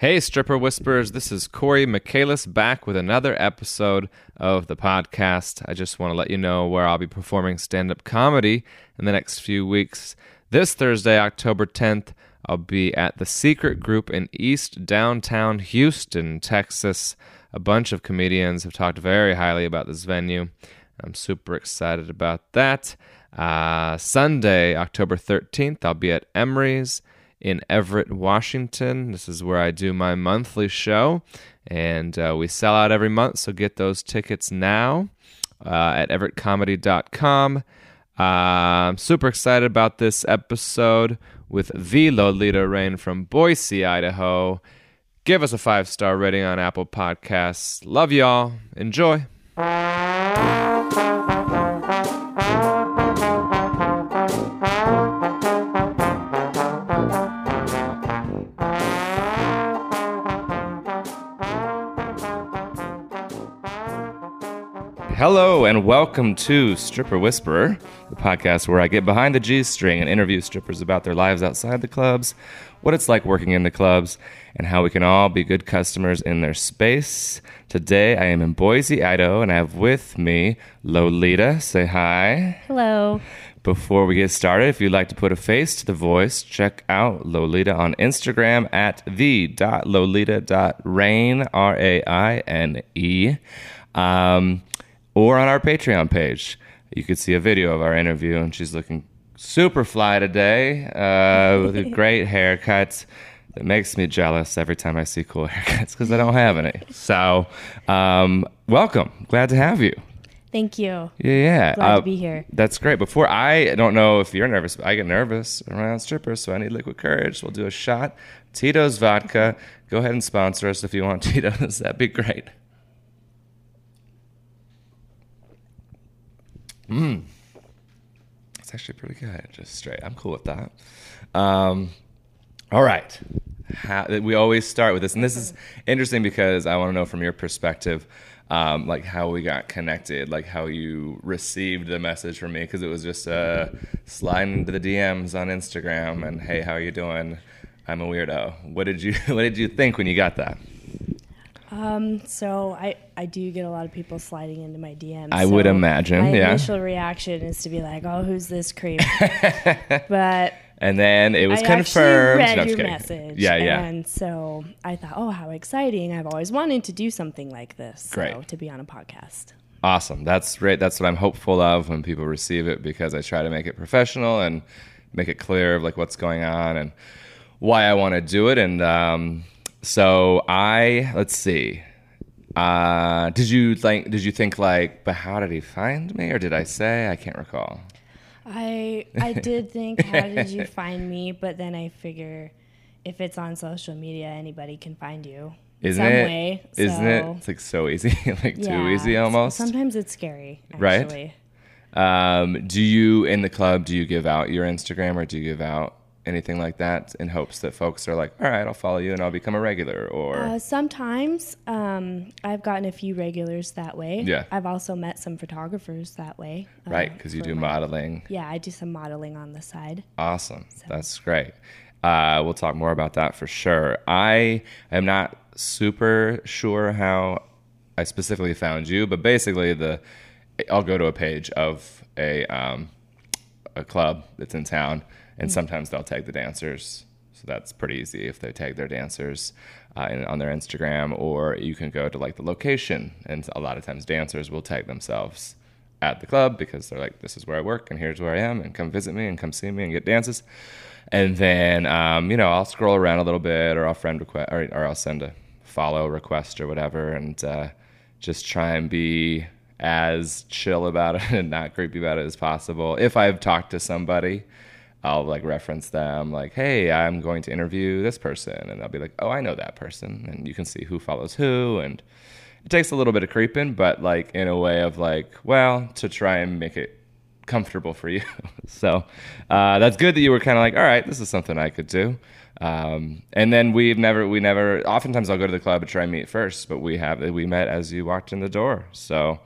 Hey, Stripper Whisperers, this is Corey Michaelis back with another episode of the podcast. I just want to let you know where I'll be performing stand up comedy in the next few weeks. This Thursday, October 10th, I'll be at the Secret Group in East Downtown Houston, Texas. A bunch of comedians have talked very highly about this venue. I'm super excited about that. Uh, Sunday, October 13th, I'll be at Emory's in Everett, Washington. This is where I do my monthly show, and uh, we sell out every month, so get those tickets now uh, at everettcomedy.com. Uh, I'm super excited about this episode with the Lolita Raine from Boise, Idaho. Give us a five star rating on Apple Podcasts. Love y'all. Enjoy. Hello and welcome to Stripper Whisperer, the podcast where I get behind the G string and interview strippers about their lives outside the clubs, what it's like working in the clubs, and how we can all be good customers in their space. Today I am in Boise, Idaho, and I have with me Lolita. Say hi. Hello. Before we get started, if you'd like to put a face to the voice, check out Lolita on Instagram at the.lolita.raine, R A I N E. Um, or on our Patreon page. You could see a video of our interview, and she's looking super fly today uh, with a great haircut. That makes me jealous every time I see cool haircuts because I don't have any. So, um, welcome. Glad to have you. Thank you. Yeah, yeah. Glad Uh, to be here. That's great. Before I don't know if you're nervous, but I get nervous around strippers, so I need liquid courage. We'll do a shot. Tito's vodka. Go ahead and sponsor us if you want Tito's. That'd be great. Mmm. It's actually pretty good. Just straight. I'm cool with that. Um, all right. How, we always start with this, and this is interesting because I want to know from your perspective, um, like how we got connected, like how you received the message from me, because it was just uh, sliding into the DMs on Instagram, and hey, how are you doing? I'm a weirdo. What did you What did you think when you got that? Um, so I, I do get a lot of people sliding into my DMs. I would so imagine, My yeah. initial reaction is to be like, "Oh, who's this creep?" but And then it was I confirmed. read No, your message. Yeah, yeah. And so I thought, "Oh, how exciting! I've always wanted to do something like this. So, Great. to be on a podcast." Awesome. That's great. That's what I'm hopeful of when people receive it because I try to make it professional and make it clear of like what's going on and why I want to do it. And um, so I let's see. Uh, did you think? Did you think like, but how did he find me, or did I say? I can't recall. I I did think, how did you find me? But then I figure, if it's on social media, anybody can find you. Isn't some it? way. Isn't it? It's like so easy, like too easy almost. Sometimes it's scary, Right? Um, do you in the club? Do you give out your Instagram or do you give out anything like that in hopes that folks are like, all right, I'll follow you and I'll become a regular? Or Uh, sometimes um, I've gotten a few regulars that way. Yeah. I've also met some photographers that way. uh, right, because you do my- modeling. Yeah, I do some modeling on the side. Awesome, that's great. Uh, we'll talk more about that for sure. I am not super sure how I specifically found you, but basically the I'll go to a page of a um, a club that's in town, and sometimes they'll tag the dancers. So that's pretty easy if they tag their dancers uh, in, on their Instagram, or you can go to like the location, and a lot of times dancers will tag themselves at the club because they're like, "This is where I work, and here's where I am, and come visit me, and come see me, and get dances." And then um, you know I'll scroll around a little bit, or I'll friend request, or, or I'll send a follow request or whatever, and uh, just try and be as chill about it and not creepy about it as possible. If I've talked to somebody, I'll like reference them, like, "Hey, I'm going to interview this person," and they'll be like, "Oh, I know that person," and you can see who follows who, and it takes a little bit of creeping, but like in a way of like, well, to try and make it comfortable for you. so uh, that's good that you were kind of like, all right, this is something I could do. Um, and then we've never, we never. Oftentimes, I'll go to the club and try and meet first, but we have we met as you walked in the door. So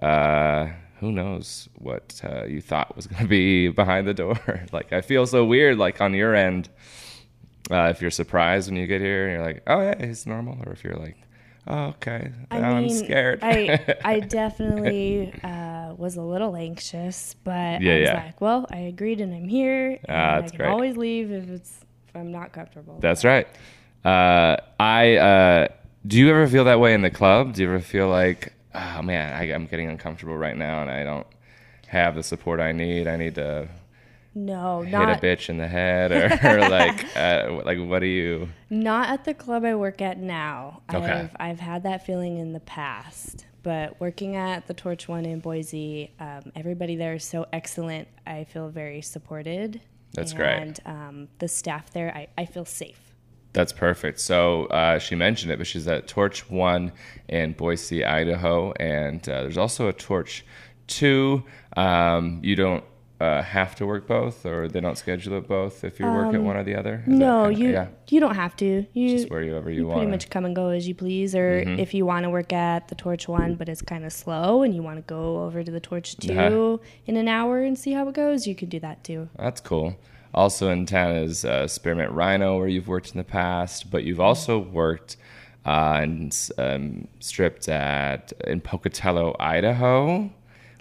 uh, who knows what uh, you thought was going to be behind the door? like I feel so weird, like on your end, Uh, if you're surprised when you get here and you're like, oh yeah, it's normal, or if you're like, oh okay, I I'm mean, scared. I I definitely uh, was a little anxious, but Yeah, I was yeah. like, well, I agreed and I'm here. And Ah, I can great. always leave if it's if I'm not comfortable. That's right. Uh, I uh, do you ever feel that way in the club? Do you ever feel like, oh man, I, I'm getting uncomfortable right now, and I don't have the support I need. I need to no, hit not a bitch in the head, or, or like, uh, like what do you? Not at the club I work at now. Okay. I've, I've had that feeling in the past. But working at the Torch One in Boise, um, everybody there is so excellent. I feel very supported. That's great. And um, the staff there, I, I feel safe. That's perfect. So uh, she mentioned it, but she's at Torch One in Boise, Idaho, and uh, there's also a Torch Two. Um, you don't uh, have to work both, or they don't schedule it both if you work at one or the other. Is Um, No, kinda- you yeah, you don't have to. You just wherever you, you want. pretty much come and go as you please. Or Mm-hmm. if you want to work at the Torch One, but it's kind of slow, and you want to go over to the Torch 2 Uh-huh. in an hour and see how it goes, you can do that too. That's cool. Also in town is uh, Spearmint Rhino, where you've worked in the past, but you've also worked uh, and um, stripped at in Pocatello, Idaho,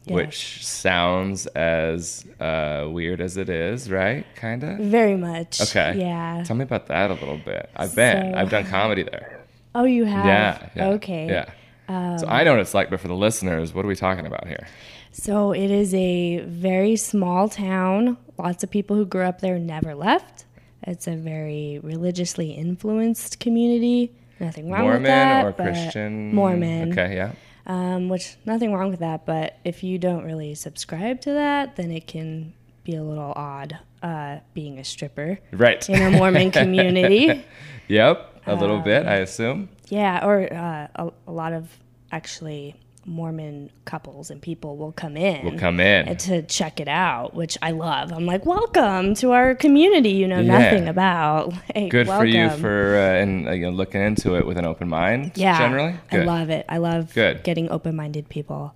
which sounds as uh, weird as it is, right? Kind of. Very much. Okay. Yeah. Tell me about that a little bit. I've been. So- I've done comedy there. Oh, you have. Yeah. yeah Okay. Um, Yeah. so I know what it's like, but for the listeners, what are we talking about here? So it is a very small town. Lots of people who grew up there never left. It's a very religiously influenced community. Nothing wrong Mormon with that. Mormon or Christian? Mormon. Okay. Yeah. Um, which nothing wrong with that, but if you don't really subscribe to that, then it can be a little odd uh, being a stripper Right. in a Mormon community. Yep, a little Um, bit, I assume. Yeah, or uh, a, a lot of actually Mormon couples and people will come in. Will come in. to check it out, which I love. I'm like, welcome to our community you know Yeah. nothing about. Like, Good for you for uh, and uh, you know, looking into it with an open mind. yeah. generally. I love it. I love Good. getting open-minded people.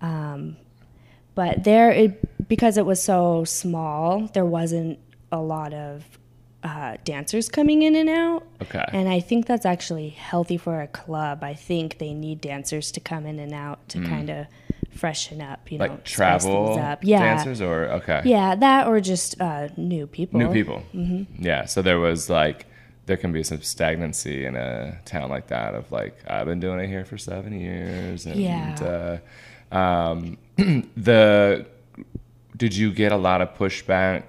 Um, but there, it because it was so small, there wasn't a lot of uh, dancers coming in and out. Okay. And I think that's actually healthy for a club. I think they need dancers to come in and out to kind of freshen up, you know, Mm. like spice travel up. Yeah. dancers or okay. Yeah, that or just uh, new people. New people. Mm-hmm. Yeah. So there was like there can be some stagnancy in a town like that of like I've been doing it here for seven years and Yeah. uh, um, the did you get a lot of pushback?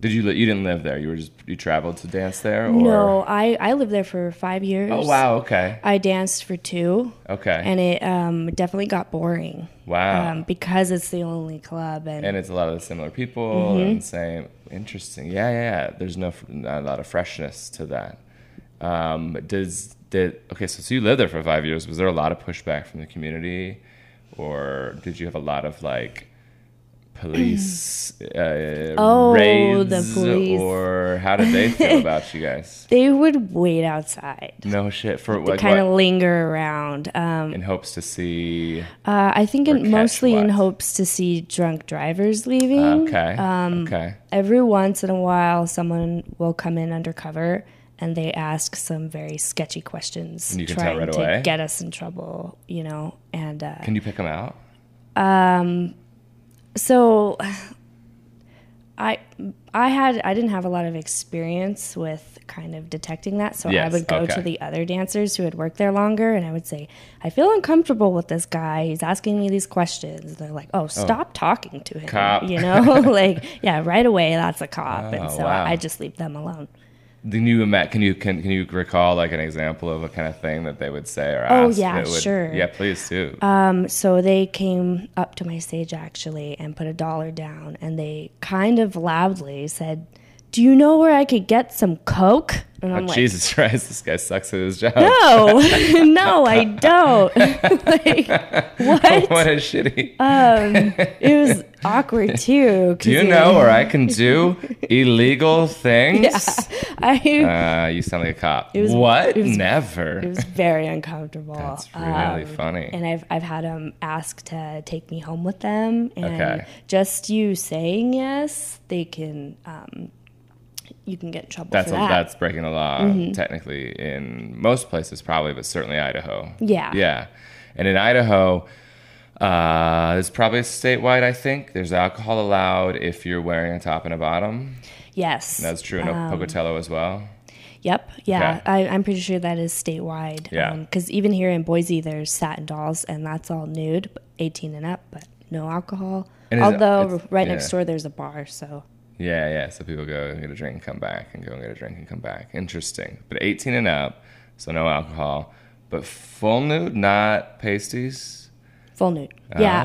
Did you li- you didn't live there? You were just you traveled to dance there or No, I, I lived there for five years. Oh wow, okay. I danced for two, Okay. and it um, definitely got boring wow. um, because it's the only club. And, and it's a lot of the similar people Mm-hmm. and same interesting yeah yeah yeah there's no not a lot of freshness to that um does did okay so, so you lived there for five years was there a lot of pushback from the community or did you have a lot of like police uh, Oh, raids the police. or how did they feel about you guys they would wait outside, no shit for like kind of linger around. Um, in hopes to see uh, I think in, mostly in hopes to see drunk drivers leaving. okay Um, okay Every once in a while, someone will come in undercover and they ask some very sketchy questions, And you can tell trying right to away? get us in trouble. You know, and uh, can you pick them out so I I had I didn't have a lot of experience with kind of detecting that, so I would go okay. to the other dancers who had worked there longer, and I would say, "I feel uncomfortable with this guy. He's asking me these questions." They're like, oh, "Oh, stop talking to him." Cop. You know, like yeah, right away that's a cop, Oh, and so wow. I, I just leave them alone. Can you can you can, can you recall like an example of a kind of thing that they would say or Oh, ask? yeah, would- sure. Yeah, please do. Um, so they came up to my stage actually and put a dollar down, and they kind of loudly said, "Do you know where I could get some coke?" And oh, I'm like, Jesus Christ, this guy sucks at his job. No, no, I don't. like, what? what a shitty. It was awkward too. do you know where I can do illegal things? I, Uh, you sound like a cop. was- what? it was- Never. it was very uncomfortable. That's really Um, funny. And I've I've had them ask to take me home with them, and Okay. just you saying yes, they can. Um, you can get in trouble That's for a, that. that's breaking the law mm-hmm. technically in most places probably, but certainly Idaho. Yeah. Yeah. And in Idaho, uh, it's probably statewide. I think there's alcohol allowed if you're wearing a top and a bottom. yes. That's true in um, Pocatello as well. Yep. Yeah. Okay. I, I'm pretty sure that is statewide. Yeah. Um, because even here in Boise, there's satin dolls, and that's all nude, 18 and up, but no alcohol. And Although right yeah. next door there's a bar, so Yeah, yeah. So people go and get a drink and come back, and go and get a drink and come back. Interesting. But 18 and up, so no alcohol. But full nude, not pasties. full nude. Yeah.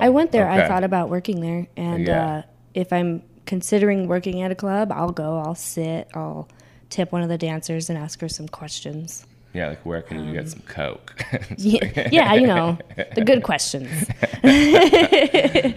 Oh, I I went there. I thought about working there, and Yeah. uh, if I'm considering working at a club, I'll go. I'll sit. I'll tip one of the dancers and ask her some questions. Yeah, like where can you get some coke? Yeah, yeah, you know the good questions.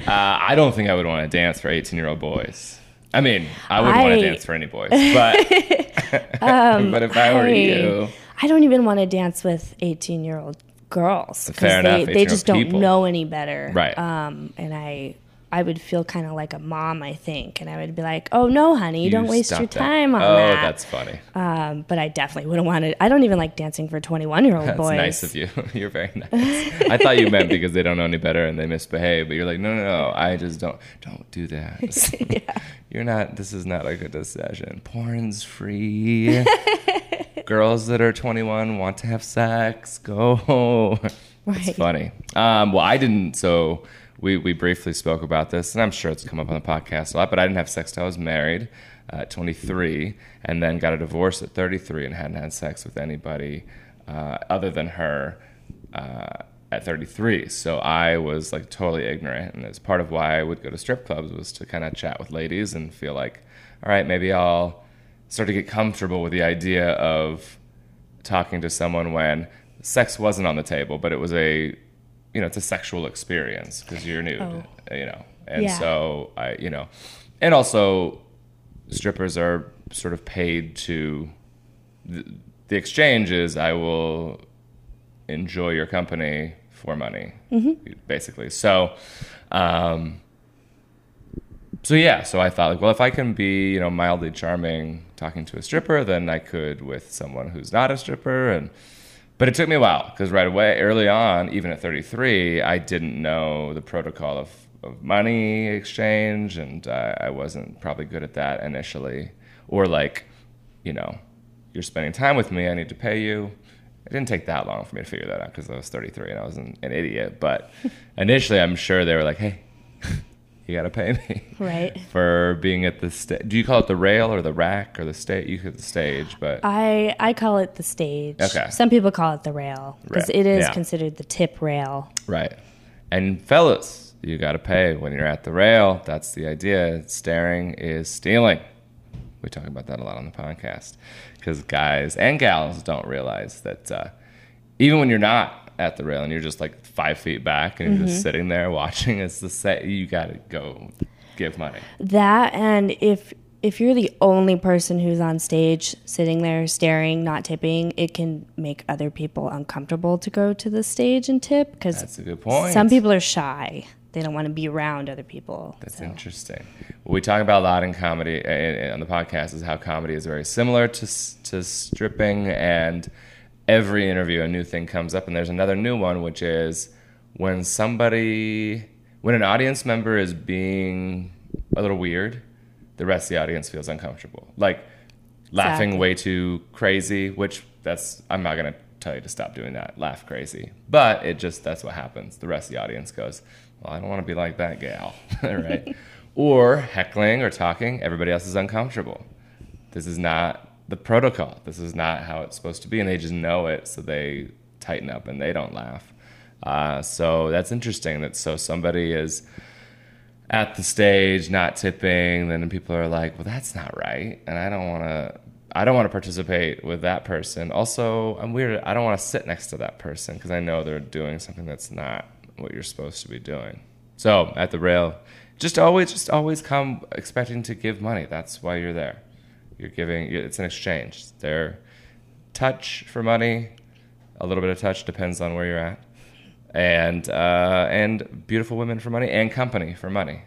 Uh, I don't think I would want to dance for 18 year old boys. I mean, I wouldn't want to dance for any boys, but um, but if I were I- you, I don't even want to dance with 18 year old girls Fair they, enough, they just 18-year-old don't know any better. Right. Um, and I I would feel kind of like a mom, I think, and I would be like, "Oh no, honey, you, don't waste your that. time on oh, that." that's funny. Um, but I definitely wouldn't want to. I don't even like dancing for 21 year old That's boys. nice of you. You're very nice. I thought you meant because they don't know any better and they misbehave, but you're like, no, no, no. I just don't. Don't do that. You're not. This is not like a decision. Porn's free. Girls that are 21 want to have sex. Go. Right. It's funny. Um, well, I didn't. So we we briefly spoke about this, and I'm sure it's come up on the podcast a lot. But I didn't have sex till I was married at 23, and then got a divorce at 33, and hadn't had sex with anybody uh, other than her. Uh, at 33, so I was like totally ignorant, and it's part of why I would go to strip clubs was to kind of chat with ladies and feel like, all right, maybe I'll start to get comfortable with the idea of talking to someone when sex wasn't on the table, but it was a, you know, it's a sexual experience because you're nude, Oh. you know, and Yeah. so I, you know, and also strippers are sort of paid to. The, the exchange is I will enjoy your company for money, basically. So, um, so yeah, so I thought like, well, if I can be, you know, mildly charming talking to a stripper, then I could with someone who's not a stripper. And but it took me a while because right away, early on, even at 33, I didn't know the protocol of, of money exchange, and uh, I wasn't probably good at that initially. Or like, you know, you're spending time with me, I need to pay you. It didn't take that long for me to figure that out because I was 33 and I was an, an idiot. But initially, I'm sure they were like, "Hey, you got to pay me." Right. for being at the stage. Do you call it the rail or the rack or the stage? You could the stage, but I I call it the stage. Okay. Some people call it the rail because it is yeah. considered the tip rail. right. And fellas, you got to pay when you're at the rail. That's the idea. Staring is stealing. We talk about that a lot on the podcast because guys and gals don't realize that uh, even when you're not at the rail and you're just like five feet back and you're just sitting there watching, it's the set. You got to go give money. That and if if you're the only person who's on stage sitting there staring, not tipping, it can make other people uncomfortable to go to the stage and tip because That's a good point. some people are shy. They don't want to be around other people. That's so. interesting. What we talk about a lot in comedy uh, on the podcast is how comedy is very similar to to stripping, and every interview a new thing comes up, and there's another new one, which is when somebody, when an audience member is being a little weird, the rest of the audience feels uncomfortable, like laughing Exactly. way too crazy. Which that's I'm not gonna tell you to stop doing that, laugh crazy, but it just that's what happens. The rest of the audience goes, well, I don't want to be like that gal, right? or heckling or talking, everybody else is uncomfortable. This is not the protocol. This is not how it's supposed to be, and they just know it, so they tighten up and they don't laugh. Uh, so that's interesting. That so somebody is at the stage not tipping, then people are like, "Well, that's not right," and I don't want to. I don't want to participate with that person. Also, I'm weird. I don't want to sit next to that person because I know they're doing something that's not what you're supposed to be doing. So at the rail, just always, just always come expecting to give money. That's why you're there. You're giving. It's an exchange. They're touch for money. A little bit of touch depends on where you're at, and uh, and beautiful women for money and company for money.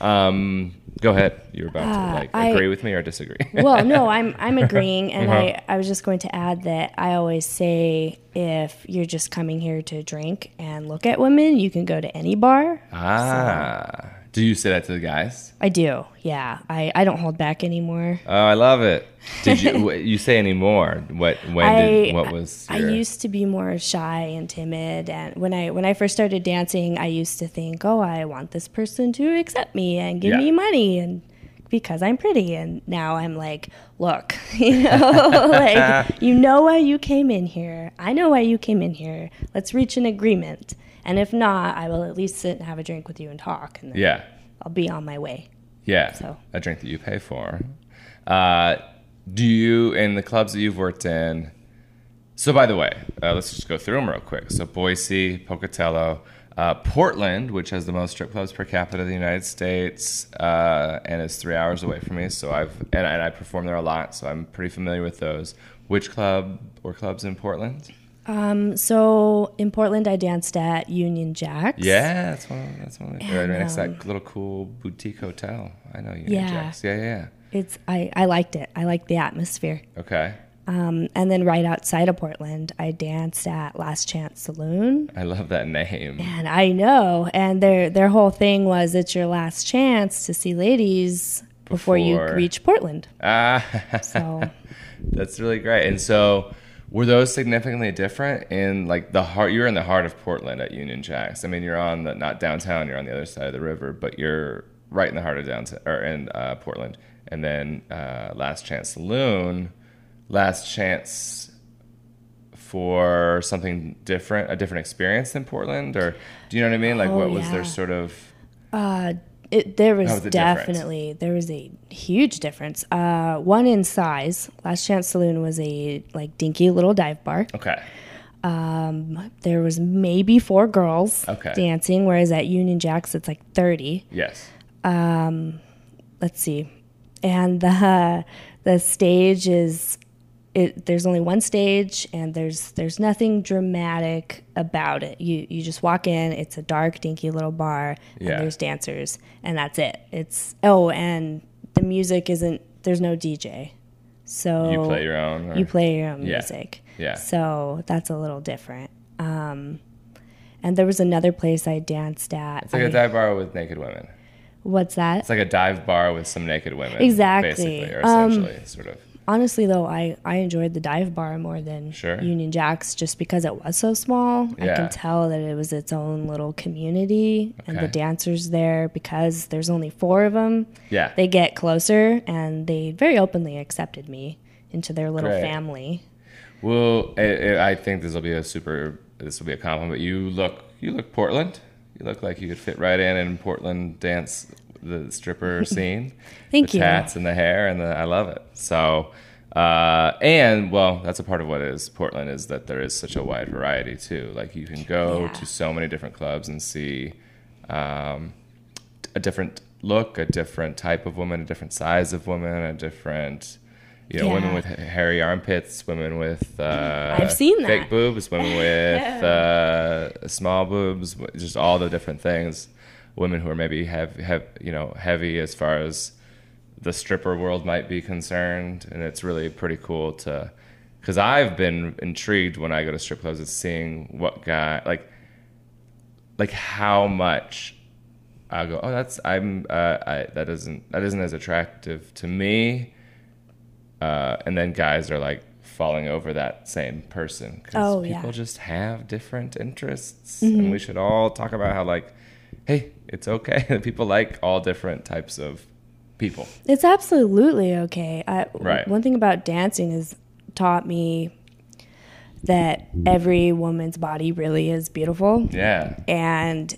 Um, go ahead. You're about Uh, to like I- agree with me or disagree. well, no, I'm I'm agreeing, and Uh-huh. I I was just going to add that I always say if you're just coming here to drink and look at women, you can go to any bar. ah, do you say that to the guys? I do, yeah. I I don't hold back anymore. Oh, I love it. Did you you say any more? What when I did what was I used to be more shy and timid, and when I when I first started dancing, I used to think, oh, I want this person to accept me and give Yeah. me money, and because I'm pretty. And now I'm like, look, you know, like you know why you came in here. I know why you came in here. Let's reach an agreement. And if not, I will at least sit and have a drink with you and talk, and then yeah I'll be on my way. yeah So. a drink that you pay for. Uh, do you in the clubs that you've worked in? So by the way, uh, let's just go through them real quick. So Boise, Pocatello, uh, Portland, which has the most strip clubs per capita in the United States, uh, and is three hours away from me. So I've and, and I perform there a lot, so I'm pretty familiar with those. Which club or clubs in Portland? Um, so in Portland, I danced at Union Jacks. Yeah, that's one. That's one. right And, next to that little cool boutique hotel. I know you. Yeah. Jacks. Yeah, yeah. yeah. It's I, I liked it. I liked the atmosphere. Okay. Um, and then right outside of Portland, I danced at Last Chance Saloon. I love that name. And I know, and their their whole thing was it's your last chance to see ladies before, you reach Portland. Ah, So that's really great. And so, were those significantly different in like the heart? You're in the heart of Portland at Union Jacks. I mean, you're on the not downtown. You're on the other side of the river, but you're right in the heart of downtown or in uh, Portland. And then uh, Last Chance Saloon, Last Chance for something different, a different experience than Portland, or do you know what I mean? Like, Oh, what was yeah. their sort of? uh, it, there was How was it different? definitely there was a huge difference. Uh, one in size. Last Chance Saloon was a like dinky little dive bar. Okay, There was maybe four girls Okay. dancing, whereas at Union Jacks it's like thirty. yes, let's see and the the stage is it there's only one stage and there's there's nothing dramatic about it you you just walk in it's a dark dinky little bar and Yeah. there's dancers and that's it it's oh and the music isn't there's no dj so you play your own. Or? you play your own Yeah. music Yeah. so that's a little different um and there was another place I danced at. It's like I- a dive bar with naked women. what's that? It's like a dive bar with some naked women. Exactly. Basically, or Um, essentially, sort of. Honestly though i i enjoyed the dive bar more than Sure. union jacks just because it was so small i can tell that it was its own little community and the dancers there because there's only four of them Yeah. they get closer and they very openly accepted me into their little Great. family well, I, I I think this will be a super. This will be a compliment. You look. You look Portland. You look like you could fit right in in Portland dance, the stripper scene. Thank the you. tats and the hair, and the, I love it. So, uh, and well, that's a part of what is Portland is that there is such a wide variety too. Like you can go Yeah. to so many different clubs and see um, a different look, a different type of woman, a different size of woman, a different. You know, women with hairy armpits, women with uh, I've seen fake boobs, women with uh, small boobs, just all the different things. Women who are maybe have have you know heavy as far as the stripper world might be concerned, and it's really pretty cool to because I've been intrigued when I go to strip clubs at seeing what guy like like how much I go. Oh, that's I'm uh, I that isn't that isn't as attractive to me. Uh, and then guys are like falling over that same person because Oh, people yeah. Mm-hmm. just have different interests, and we should all talk about how like, hey, it's okay people like all different types of people. it's absolutely okay I, Right. one thing about dancing has taught me that every woman's body really is beautiful Yeah, and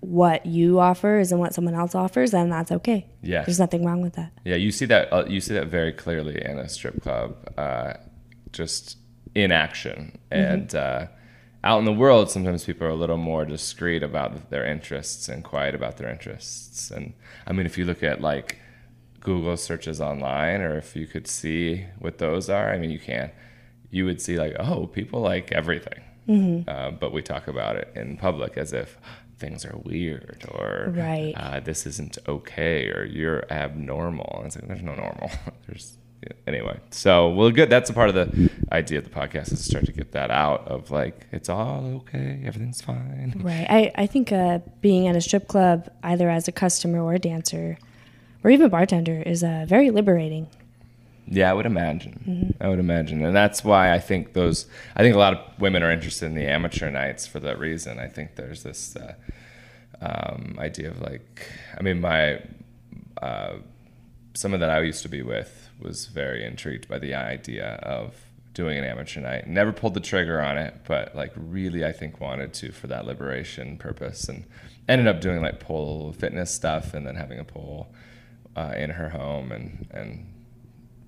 what you offer isn't what someone else offers, and that's okay. yeah, There's nothing wrong with that. yeah. You see that uh, you see that very clearly in a strip club, uh, just in action, and uh, out in the world. Sometimes people are a little more discreet about their interests and quiet about their interests. And I mean, if you look at like Google searches online, or if you could see what those are, I mean, you can. You would see like, oh, people like everything. Uh, but we talk about it in public as if things are weird or Right. uh, this isn't okay or you're abnormal. And it's like there's no normal. there's anyway. So well, good. That's a part of the idea of the podcast is to start to get that out of like it's all okay, everything's fine. Right. I, I think uh, being at a strip club, either as a customer or a dancer, or even bartender, is uh, very liberating. Yeah, I would imagine. I would imagine, and that's why I think those. I think a lot of women are interested in the amateur nights for that reason. I think there's this uh, um, idea of like, I mean, my uh, someone that I used to be with was very intrigued by the idea of doing an amateur night. Never pulled the trigger on it, but like really, I think wanted to for that liberation purpose, and ended up doing like pole fitness stuff, and then having a pole uh, in her home, and and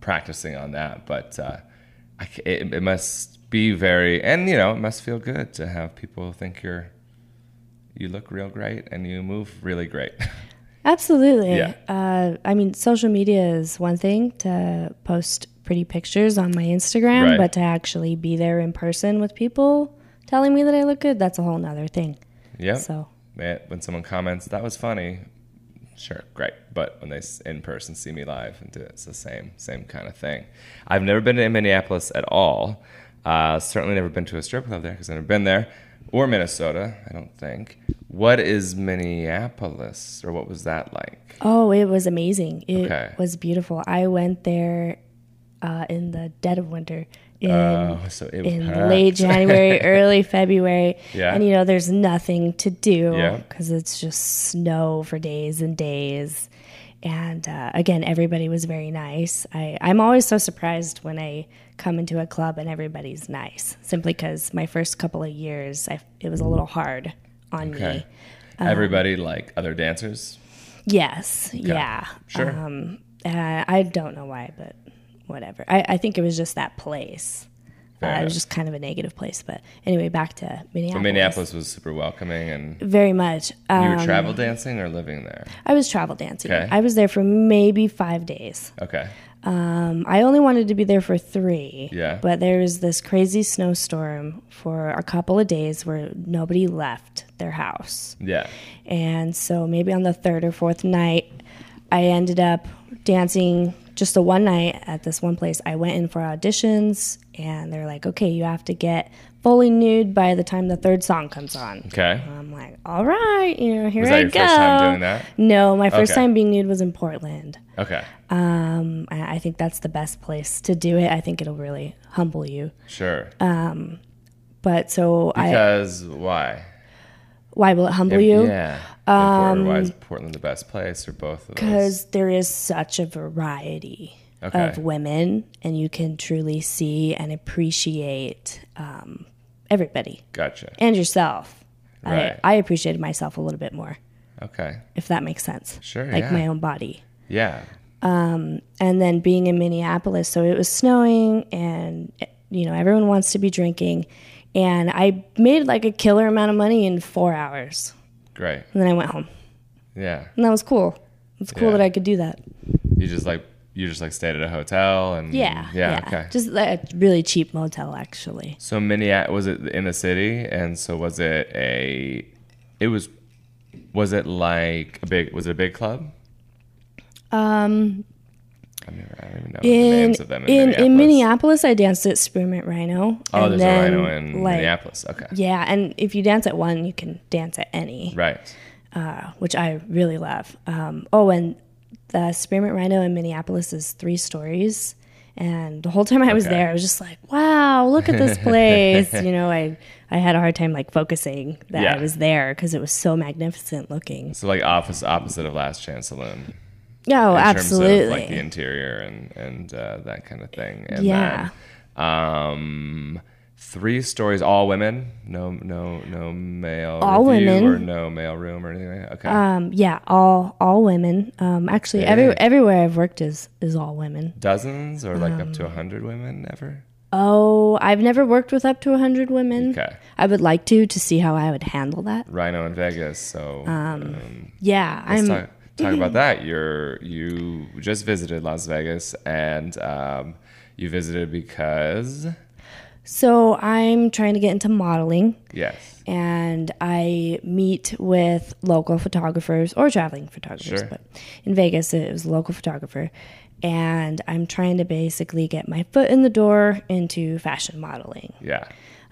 practicing on that. But uh, I, it, it must be very, and you know, it must feel good to have people think you're you look real great and you move really great. Absolutely. Yeah. Uh, I mean, social media is one thing to post pretty pictures on my Instagram, Right. but to actually be there in person with people telling me that I look good, that's a whole nother thing. yeah. So, Man, when someone comments that was funny, sure, great. But when they in person see me live and do it, it's the same same kind of thing. I've never been to Minneapolis at all. Uh, certainly never been to a strip club there because I've never been there, or Minnesota. I don't think. What is Minneapolis, or what was that like? oh, it was amazing. It Okay. was beautiful. I went there uh, in the dead of winter. In, Oh, so it in packed. late January, early February. Yeah. And you know, there's nothing to do Yeah. because it's just snow for days and days. And uh, again, everybody was very nice. I, I'm always so surprised when I come into a club and everybody's nice, simply because my first couple of years, I, it was a little hard on Okay. me. Everybody like other dancers. Yes, yeah. Sure. Um, uh, I don't know why, but whatever. I, I think it was just that place. Uh, it was just kind of a negative place. But anyway, back to Minneapolis. So Minneapolis was super welcoming, and Very much. you Um, were travel dancing or living there. I was travel dancing. Okay. I was there for maybe five days. Okay. Um, I only wanted to be there for three. Yeah. But there was this crazy snowstorm for a couple of days where nobody left their house. Yeah. And so maybe on the third or fourth night, I ended up dancing just the one night at this one place. I went in for auditions, and they're like, okay, you have to get fully nude by the time the third song comes on. Okay. I'm like, all right, you know, here Was I that your go. first time doing that? No, my first Okay. time being nude was in Portland. Okay. Um, I I think that's the best place to do it. I think it'll really humble you. Sure. Um, but so I, Because why? why will it humble you? Yeah. Um, why is Portland the best place, or both of those? because there is such a variety Okay. of women and you can truly see and appreciate um, everybody Gotcha. and yourself Right. I, I appreciated myself a little bit more Okay. if that makes sense Sure, like yeah. my own body Yeah. Um, and then being in minneapolis so it was snowing and you know everyone wants to be drinking and i made like a killer amount of money in four hours Great. and then i went home Yeah. and that was cool it's cool Yeah. that i could do that You just like you just like stayed at a hotel and Yeah, Yeah. Okay. Just like a really cheap motel, actually. So Minneapolis was it in the city, and so was it a? It was. Was it like a big? Was it a big club? Um, I, never, I don't even know the in names of them in, in Minneapolis. in Minneapolis, I danced at Spearmint Rhino. Oh, and there's then, a rhino in like, Minneapolis. Okay. Yeah, and if you dance at one, you can dance at any, Right. uh, which I really love. Um, oh, and the Spearmint Rhino in Minneapolis is three stories. And the whole time I was Okay. there, I was just like, "Wow, look at this place!" you know, I I had a hard time like focusing that Yeah. I was there because it was so magnificent looking. So like office opposite of Last Chance Saloon. Oh, in absolutely. terms of like the interior and and uh, that kind of thing. And Yeah. Then, um, three stories, all women. No, no, no male. All women. or no male room or anything like that. Okay. Um, yeah, all all women. Um, actually, every everywhere I've worked is is all women. Dozens or like um, up to a hundred women ever. Oh, I've never worked with up to hundred women. Okay. I would like to to see how I would handle that. Rhino in Vegas. So um, Yeah, let's I'm. talk, talk about that. You're you just visited Las Vegas and um, you visited because So I'm trying to get into modeling Yes. and I meet with local photographers or traveling photographers. Sure. But in Vegas, it was a local photographer. And I'm trying to basically get my foot in the door into fashion modeling. Yeah.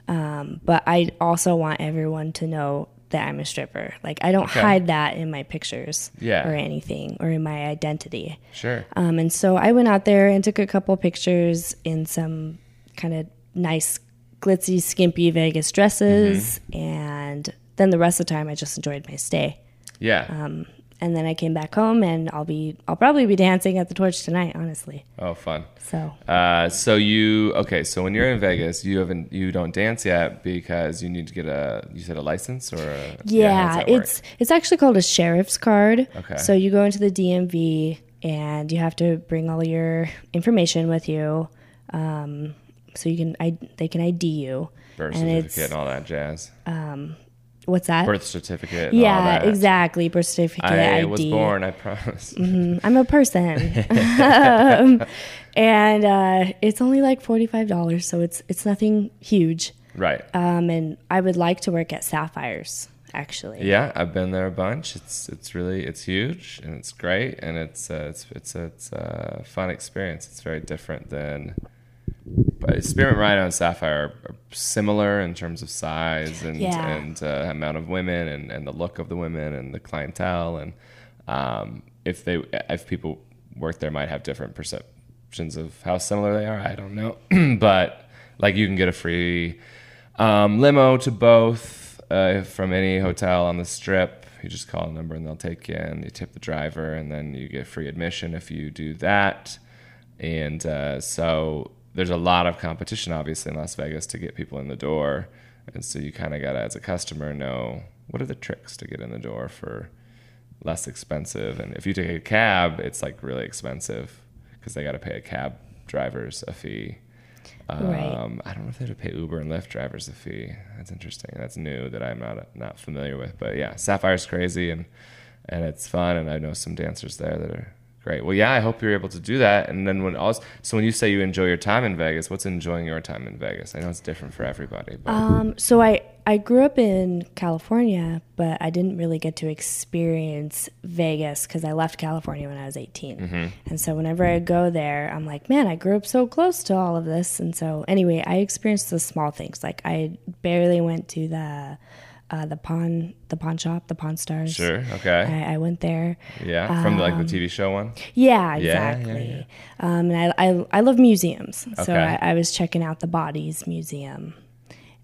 But I also want everyone to know that I'm a stripper. Like, I don't Okay. hide that in my pictures Yeah. or anything or in my identity. Sure. Um, and so I went out there and took a couple pictures in some kind of nice, glitzy, skimpy Vegas dresses. Mm-hmm. And then the rest of the time, I just enjoyed my stay. Yeah. Um, and then I came back home, and I'll be, I'll probably be dancing at the torch tonight, honestly. oh, fun. So Uh, so you okay? So when you're in Vegas, you haven't you don't dance yet because you need to get a you said a license or a, does yeah, it's it's actually called a sheriff's card. Okay. So you go into the DMV, and you have to bring all your information with you. Um, so you can, I, they can ID you. birth and certificate and all that jazz. Um, what's that? Birth certificate. And all Yeah, that. exactly. Birth certificate, I ID. was born. I promise. I'm a person, um, and uh, it's only like forty five dollars, so it's it's nothing huge. Right. Um, and I would like to work at Sapphires, actually. Yeah, I've been there a bunch. It's it's really it's huge and it's great and it's uh, it's it's it's a fun experience. It's very different than. But Spearmint Rhino and Sapphire are are in terms of size and Yeah. and uh, amount of women and, and the look of the women and the clientele and um, if they if people work there might have different perceptions of how similar they are. I don't know, but like you can get a free um, limo to both uh, from any hotel on the strip. You just call a number and they'll take you in. You tip the driver, and then you get free admission if you do that. And uh, so there's a lot of competition, obviously, in Las Vegas to get people in the door. And so you kind of got to, as a customer, know what are the tricks to get in the door for less expensive. And if you take a cab, it's like really expensive because they got to pay a cab drivers a fee. Right. Um, I don't know if they have to pay Uber and Lyft drivers a fee. That's interesting. That's new that I'm not not familiar with. But yeah, Sapphire's crazy and and it's fun, and I know some dancers there that are great. Well, yeah, I hope you're able to do that. And then when also, so when you say you enjoy your time in Vegas, what's enjoying your time in Vegas? I know it's different for everybody, but Um, so I I grew up in California, but I didn't really get to experience Vegas because I left California when I was 18. Mm-hmm. And so whenever I go there, I'm like, man, I grew up so close to all of this. And so anyway, I experienced the small things. Like I barely went to the uh, the pawn the pawn shop, the Pawn Stars. sure, okay, I, I went there. yeah, from like the TV show one. Yeah, Yeah, yeah, exactly. Um, and I, I, I love museums. So Okay. I, I was checking out the Bodies Museum.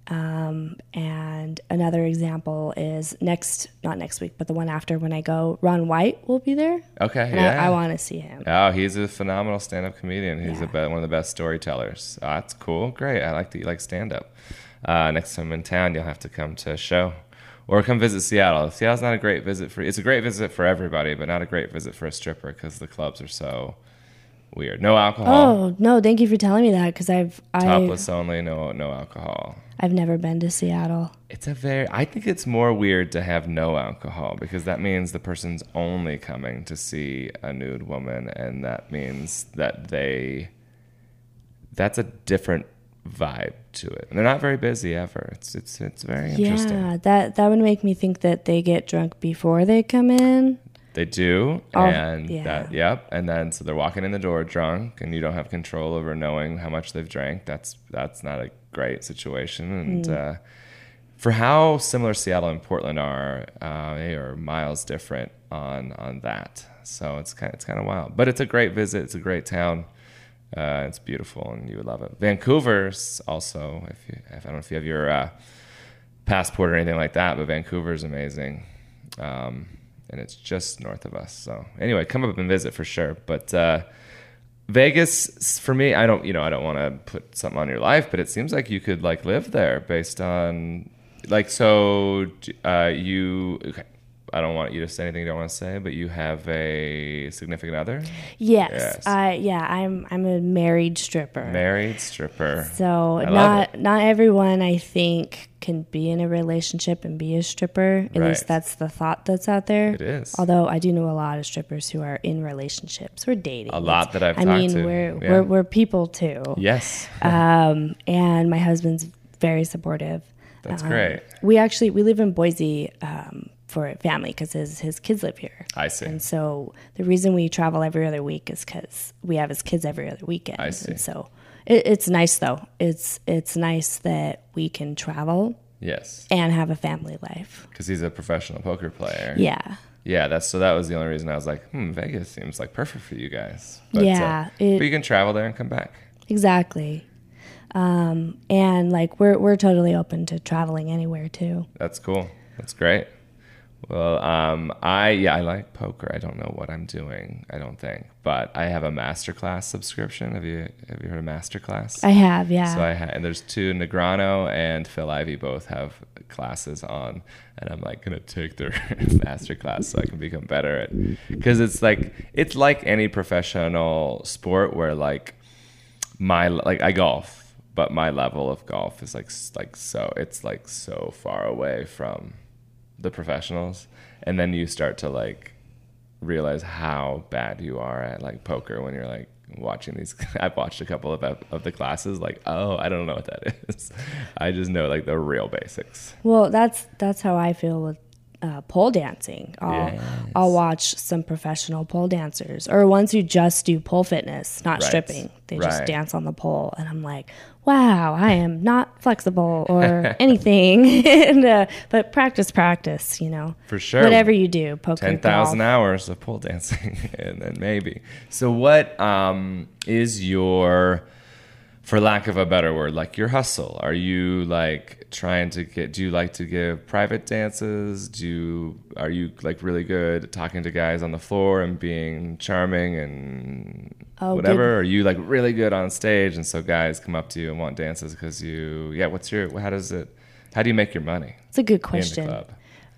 Um, and another example is next, not next week, but the one after when I go, Ron White will be there. Okay, And yeah. I, I want to see him. Oh, he's a phenomenal stand-up comedian. He's Yeah. a be- one of the best storytellers. Oh, that's cool. Great. I like that you like stand-up. Uh, next time I'm in town, you'll have to come to a show, or come visit Seattle. Seattle's not a great visit for. It's a great visit for everybody, but not a great visit for a stripper because the clubs are so weird. No alcohol. Oh, no, thank you for telling me that because I've, I, Topless only. No, no alcohol. I've never been to Seattle. It's a very. I think it's more weird to have no alcohol because that means the person's only coming to see a nude woman, and that means that they. That's a different vibe to it, and they're not very busy ever. It's it's it's very interesting. Yeah, that, that would make me think that they get drunk before they come in. They do, Oh, and yeah. that yep, and then so they're walking in the door drunk, and you don't have control over knowing how much they've drank. That's that's not a great situation, and uh, for how similar Seattle and Portland are, uh, they are miles different on on that. So it's kind it's kind of wild, but it's a great visit. It's a great town. Uh, it's beautiful, and you would love it. Vancouver's also, if you, if, I don't know if you have your uh, passport or anything like that, but Vancouver's amazing. Um, and it's just north of us. So anyway, come up and visit for sure. But uh, Vegas, for me, I don't, you know, I don't want to put something on your life, but it seems like you could like live there based on, like, so uh, you. Okay, I don't want you to say anything you don't want to say, but you have a significant other, Yes, Yes. I yeah, I'm I'm a married stripper. married stripper. so I not not everyone I think can be in a relationship and be a stripper. At Right. least that's the thought that's out there. It is. Although I do know a lot of strippers who are in relationships. We're dating. A lot that I've I talked mean, to, we're yeah. we're we're people too. Yes, Um, and my husband's very supportive. that's Um, great. We actually we live in Boise um, for family because his his kids live here. I see. And so the reason we travel every other week is because we have his kids every other weekend. I see. And so it, it's nice though. It's it's nice that we can travel Yes, and have a family life. because he's a professional poker player. Yeah. Yeah, that's so. That was the only reason I was like, "Hmm, Vegas seems like perfect for you guys." uh, Yeah, it- but you can travel there and come back. Exactly. Um, and like we're we're totally open to traveling anywhere too. That's cool. That's great. Well, um, I yeah, I like poker. I don't know what I'm doing. I don't think, but I have a masterclass subscription. Have you have you heard of masterclass? I have, yeah. So I ha- and there's two Negreanu and Phil Ivey both have classes on, and I'm like gonna take their MasterClass so I can become better at because it's like it's like any professional sport where like my like I golf, but my level of golf is like like so it's like so far away from the professionals, and then you start to like realize how bad you are at like poker when you're like watching these i've watched a couple of of the classes like oh i don't know what that is. I just know like the real basics. Well, that's that's how I feel with uh, pole dancing. I'll Yes. I'll watch some professional pole dancers or ones who just do pole fitness, not Right. stripping. They just dance on the pole, and I'm like, wow, I am not flexible or anything. and, uh, but practice, practice. You know, For sure. Whatever you do, poker, 10,000 hours of pole dancing and then maybe so what um is your for lack of a better word like your hustle are you like trying to get do you like to give private dances do you, are you like really good at talking to guys on the floor and being charming and Oh, whatever good. are you like really good on stage and so guys come up to you and want dances because you yeah what's your how does it how do you make your money It's a good question.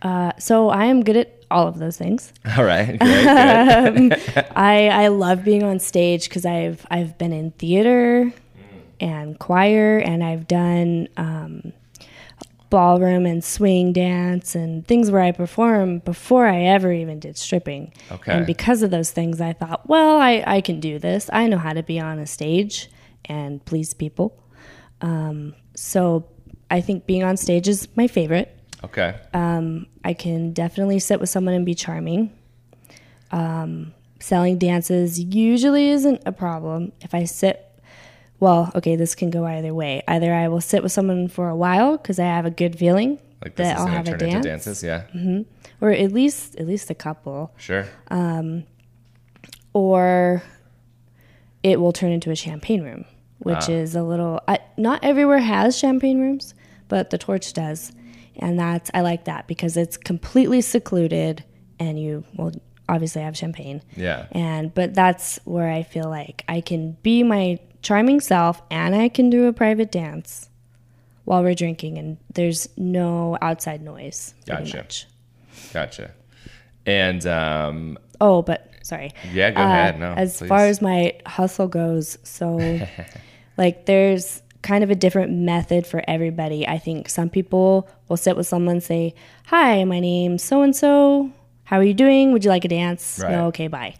Uh, so I am good at all of those things. all right great, good. I I love being on stage because I've I've been in theater and choir and I've done um, ballroom and swing dance and things where I perform before I ever even did stripping. Okay. And because of those things, I thought, well, I I can do this. I know how to be on a stage and please people. Um, so I think being on stage is my favorite. okay Um, I can definitely sit with someone and be charming. Um, selling dances usually isn't a problem. If I sit, well, okay, this can go either way. Either I will sit with someone for a while because I have a good feeling like that I'll have a dance, dances yeah or at least at least a couple, Sure. Um, or it will turn into a champagne room, which Ah. is a little. I, not everywhere has champagne rooms, but the Torch does, and that's I like that because it's completely secluded, and you will obviously have champagne. Yeah. And but that's where I feel like I can be my charming self and I can do a private dance while we're drinking and there's no outside noise. Gotcha. much. Gotcha. And um, Oh, but sorry. yeah, go Uh, ahead. No, as please. far as my hustle goes, so like there's kind of a different method for everybody. I think some people will sit with someone and say, "Hi, my name's so and so. How are you doing? Would you like a dance?" Right. No, okay, bye.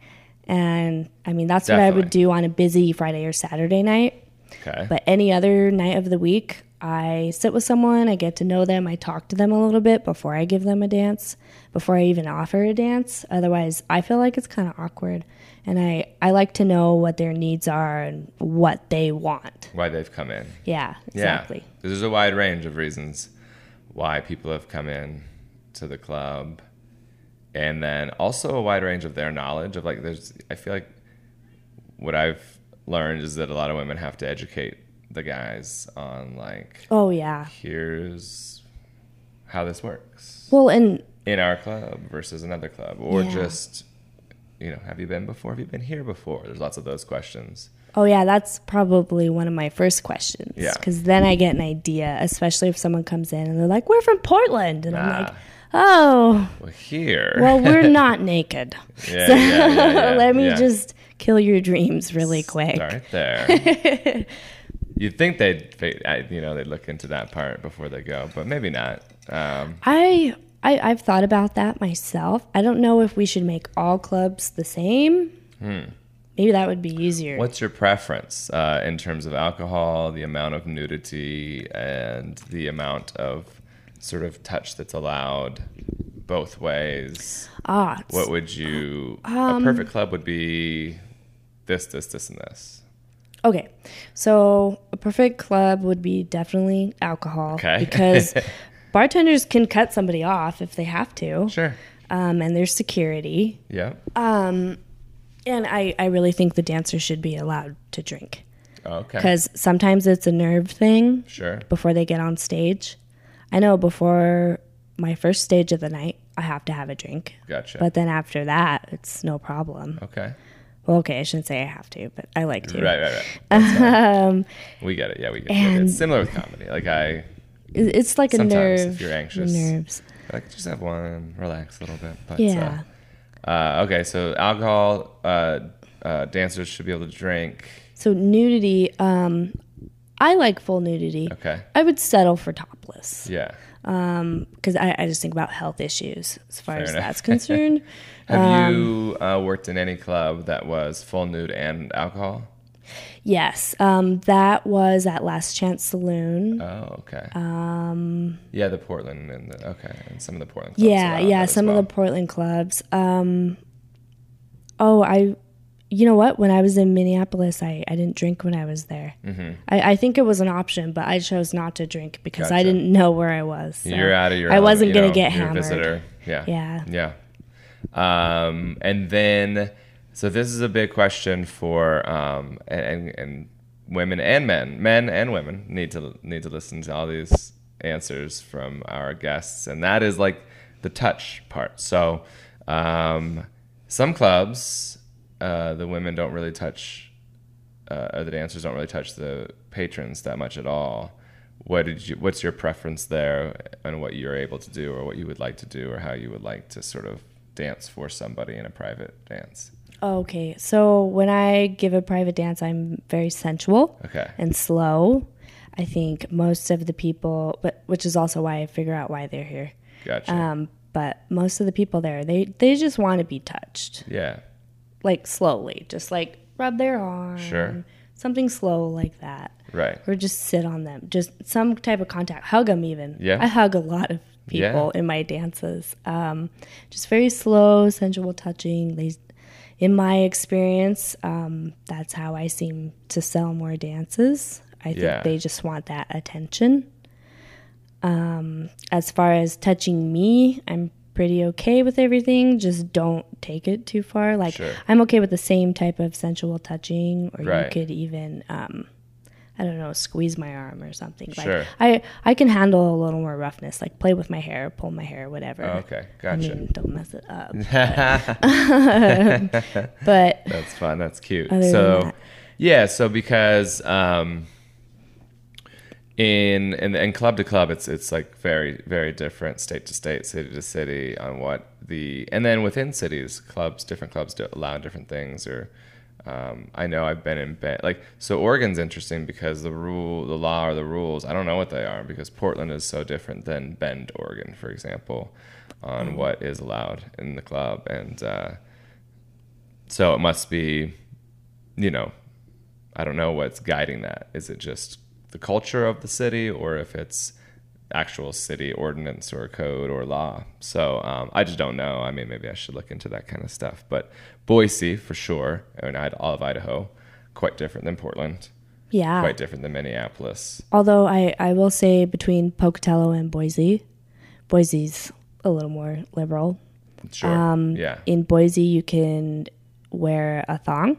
And I mean, that's what I would do on a busy Friday or Saturday night. okay. But any other night of the week, I sit with someone, I get to know them, I talk to them a little bit before I give them a dance, before I even offer a dance. Otherwise, I feel like it's kind of awkward. And I, I like to know what their needs are and what they want. why they've come in. Yeah, exactly. Yeah. There's a wide range of reasons why people have come in to the club. And then also a wide range of their knowledge of like there's I feel like what I've learned is that a lot of women have to educate the guys on like Oh, yeah. here's how this works Well, and in our club versus another club or Yeah. just you know have you been before have you been here before there's lots of those questions oh, yeah, that's probably one of my first questions. Yeah. Because then I get an idea, especially if someone comes in and they're like, we're from Portland. And I'm Ah. like, oh, Well, here. well, we're not naked. yeah, So yeah, yeah, let me just kill your dreams really quick. Start there. You'd think they'd, you know, they'd look into that part before they go, but maybe not. Um, I, I I've thought about that myself. I don't know if we should make all clubs the same. Hmm. Maybe that would be easier. what's your preference uh, in terms of alcohol, the amount of nudity, and the amount of sort of touch that's allowed both ways? Ah, What would you? Um, a perfect club would be this, this, this, and this. Okay, so a perfect club would be definitely alcohol Okay. because bartenders can cut somebody off if they have to, Sure. um, and there's security. Yeah. And I, I really think the dancer should be allowed to drink Okay. because sometimes it's a nerve thing Sure. before they get on stage. I know before my first stage of the night, I have to have a drink, Gotcha. but then after that, it's no problem. okay. Well, okay, I shouldn't say I have to, but I like to. Right, right, right. Um, we get it. Yeah, we get it. It's similar with comedy. Like I, it's like a Sometimes if nerve. you're anxious. nerves. like just have one, relax a little bit. But, Yeah. Uh, uh, okay, so alcohol, uh, uh, dancers should be able to drink. So nudity, um, I like full nudity. Okay. I would settle for topless Yeah. Um, because I, I just think about health issues as far Fair as enough. that's concerned. Have Um, you uh, worked in any club that was full nude and alcohol? yes, um, that was at Last Chance Saloon. Oh, okay. Um. Yeah, the Portland and the, okay, and some of the Portland. Clubs yeah, yeah, some well. of the Portland clubs. Um, oh, I, you know what? When I was in Minneapolis, I, I didn't drink when I was there. Mm-hmm. I, I think it was an option, but I chose not to drink because I didn't know where I was. so You're out of your. I wasn't you gonna know, get hammered. Visitor. Yeah. Yeah. Yeah. Um, and then, so this is a big question for um, and and women and men, men and women need to need to listen to all these answers from our guests, and that is like the touch part. So, um, some clubs, uh, the women don't really touch, uh, or the dancers don't really touch the patrons that much at all. What did you? What's your preference there, and what you're able to do, or what you would like to do, or how you would like to sort of dance for somebody in a private dance? Okay, so when I give a private dance, I'm very sensual Okay. and slow. I think most of the people, but which is also why I figure out why they're here. Gotcha. Um, but most of the people there, they they just want to be touched, yeah. Like slowly, just like rub their arm, Sure. something slow like that, Right. or just sit on them, just some type of contact, hug them even. Yeah. I hug a lot of people in my dances. Um, just very slow, sensual touching. They, in my experience, um, that's how I seem to sell more dances. I think Yeah. they just want that attention. Um, as far as touching me, I'm pretty okay with everything. Just don't take it too far. Like Sure. I'm okay with the same type of sensual touching, or Right. you could even. Um, I don't know, squeeze my arm or something. Sure. Like I, I can handle a little more roughness, like play with my hair, pull my hair, whatever. Oh, okay. I Gotcha. mean, don't mess it up. But That's fun. That's cute. So, that. yeah. So because um, in in and club to club, it's it's like very very different, state to state, city to city, on what the and then within cities, clubs, different clubs do allow different things. Or um, I know I've been in bed like so. Oregon's interesting because the rule, the law, or the rules. I don't know what they are because Portland is so different than Bend, Oregon, for example, on Mm. what is allowed in the club and. Uh, so it must be, you know, I don't know what's guiding that. Is it just the culture of the city or if it's actual city ordinance or code or law? So um, I just don't know. I mean, maybe I should look into that kind of stuff. But Boise, for sure, and Id- all of Idaho, quite different than Portland, yeah, quite different than Minneapolis. although I, I will say between Pocatello and Boise, Boise's a little more liberal. Sure. Um, yeah. In Boise, you can wear a thong,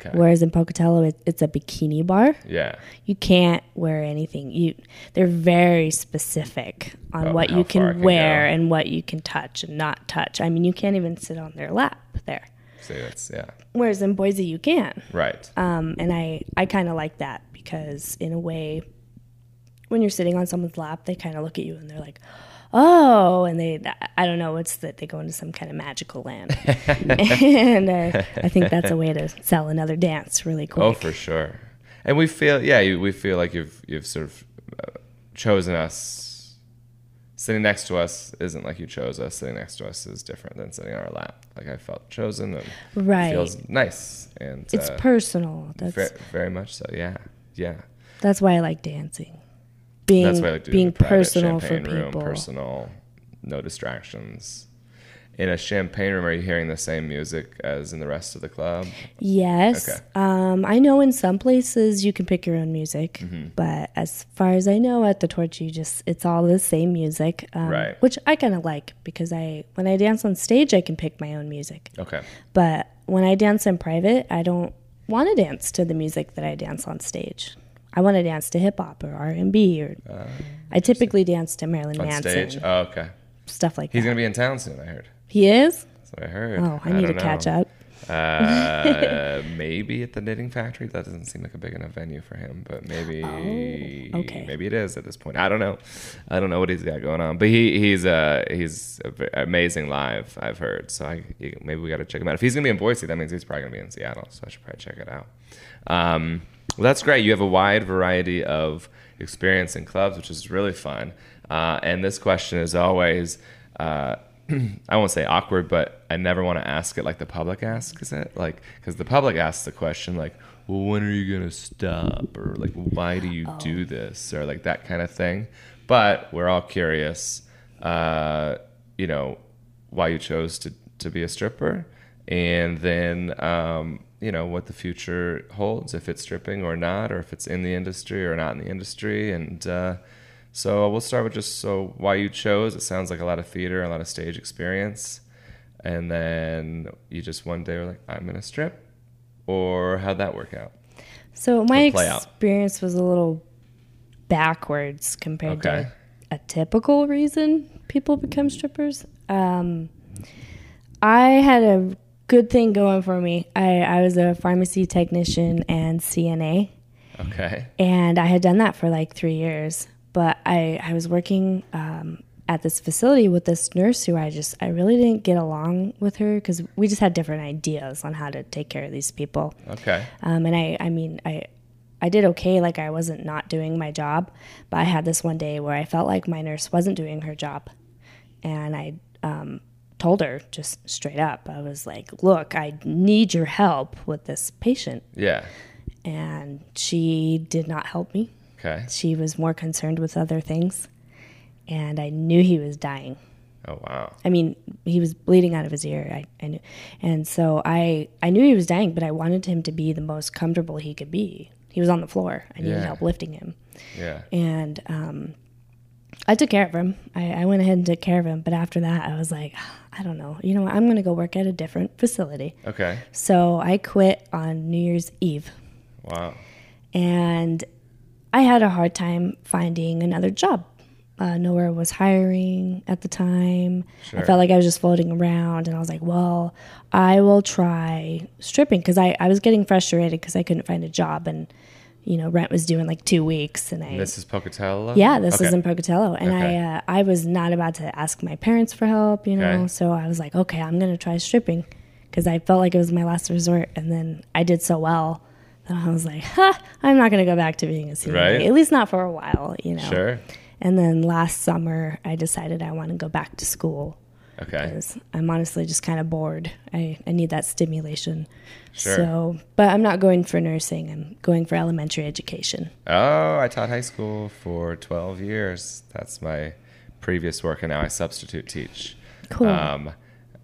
Okay. whereas in Pocatello, it, it's a bikini bar. yeah. You can't wear anything. You they're very specific on what you can can wear go. and what you can touch and not touch. I mean, you can't even sit on their lap there. See, that's yeah. Whereas in Boise, you can. Right. Um, and I, I kind of like that because, in a way, when you're sitting on someone's lap, they kind of look at you and they're like, oh, and they, I don't know, what's that? They go into some kind of magical land. and uh, I think that's a way to sell another dance really quick. Oh, for sure. And we feel, yeah, you, we feel like you've you've sort of uh, chosen us. Sitting next to us isn't like you chose us. Sitting next to us is different than sitting on our lap. Like I felt chosen and Right. it feels nice and it's uh, personal. That's very, very much so. Yeah, yeah. that's why I like dancing. Being That's why I like doing being personal for champagne room, people. personal, no distractions. In a champagne room, are you hearing the same music as in the rest of the club? Yes. Okay. Um, I know in some places you can pick your own music, Mm-hmm. but as far as I know, at the Torch, you just it's all the same music, um, Right. Which I kind of like because I when I dance on stage, I can pick my own music. Okay. But when I dance in private, I don't want to dance to the music that I dance on stage. I want to dance to hip hop or R and B, or I typically dance to Marilyn Uh, On Manson, stage? Oh, okay. stuff like He's that. He's going to be in town soon, I heard. he is. That's what I heard. Oh, I need to don't catch up. Uh, maybe at the Knitting Factory. That doesn't seem like a big enough venue for him, but maybe Oh, okay. maybe it is at this point. I don't know. I don't know what he's got going on, but he he's uh he's amazing live. I've heard, so I maybe we got to check him out. If he's gonna be in Boise, that means he's probably gonna be in Seattle, so I should probably check it out. Um, well, that's great. You have a wide variety of experience in clubs, which is really fun. Uh, and this question is always. Uh, I won't say awkward, but I never want to ask it like the public asks it, like because the public asks the question like, "Well, when are you gonna stop?" or like, "Why do you do this?" or like that kind of thing. But we're all curious, uh, you know, why you chose to to be a stripper, and then um, you know what the future holds, if it's stripping or not, or if it's in the industry or not in the industry, and. Uh, so we'll start with just so why you chose. It sounds like a lot of theater, a lot of stage experience, and then you just one day were like, "I'm gonna strip," or how'd that work out? So my play out. experience was a little backwards compared Okay. to a typical reason people become strippers. Um, I had a good thing going for me. I, I was a pharmacy technician and CNA, Okay, and I had done that for like three years. But I, I was working um, at this facility with this nurse who I just I really didn't get along with her because we just had different ideas on how to take care of these people. okay, Um, and I, I mean, I, I did okay. Like I wasn't not doing my job, but I had this one day where I felt like my nurse wasn't doing her job, and I um, told her just straight up. I was like, "Look, I need your help with this patient," yeah, and she did not help me. okay. She was more concerned with other things, and I knew he was dying. Oh wow, I mean, he was bleeding out of his ear. I, I knew, and so I I knew he was dying, but I wanted him to be the most comfortable he could be. He was on the floor. I needed Yeah. help lifting him, yeah, and um, I took care of him. I, I went ahead and took care of him. But after that, I was like, I don't know. You know, what? I'm going to go work at a different facility. okay, So I quit on New Year's Eve, wow, and I had a hard time finding another job. Uh, nowhere was hiring at the time. Sure. I felt like I was just floating around, and I was like, well, I will try stripping because I, I was getting frustrated because I couldn't find a job, and you know, rent was due in like two weeks, and I this is Pocatello. yeah, this okay. is in Pocatello, and Okay. I uh, I was not about to ask my parents for help, you know. Okay. So I was like, okay, I'm gonna try stripping because I felt like it was my last resort, and then I did so well that I was like, ha, I'm not gonna go back to being a CNA, Right. at least not for a while, you know. Sure. And then last summer, I decided I want to go back to school Okay. because I'm honestly just kind of bored. I, I need that stimulation. Sure. So, but I'm not going for nursing. I'm going for elementary education. Oh, I taught high school for 12 years. That's my previous work, and now I substitute teach. Cool. Um,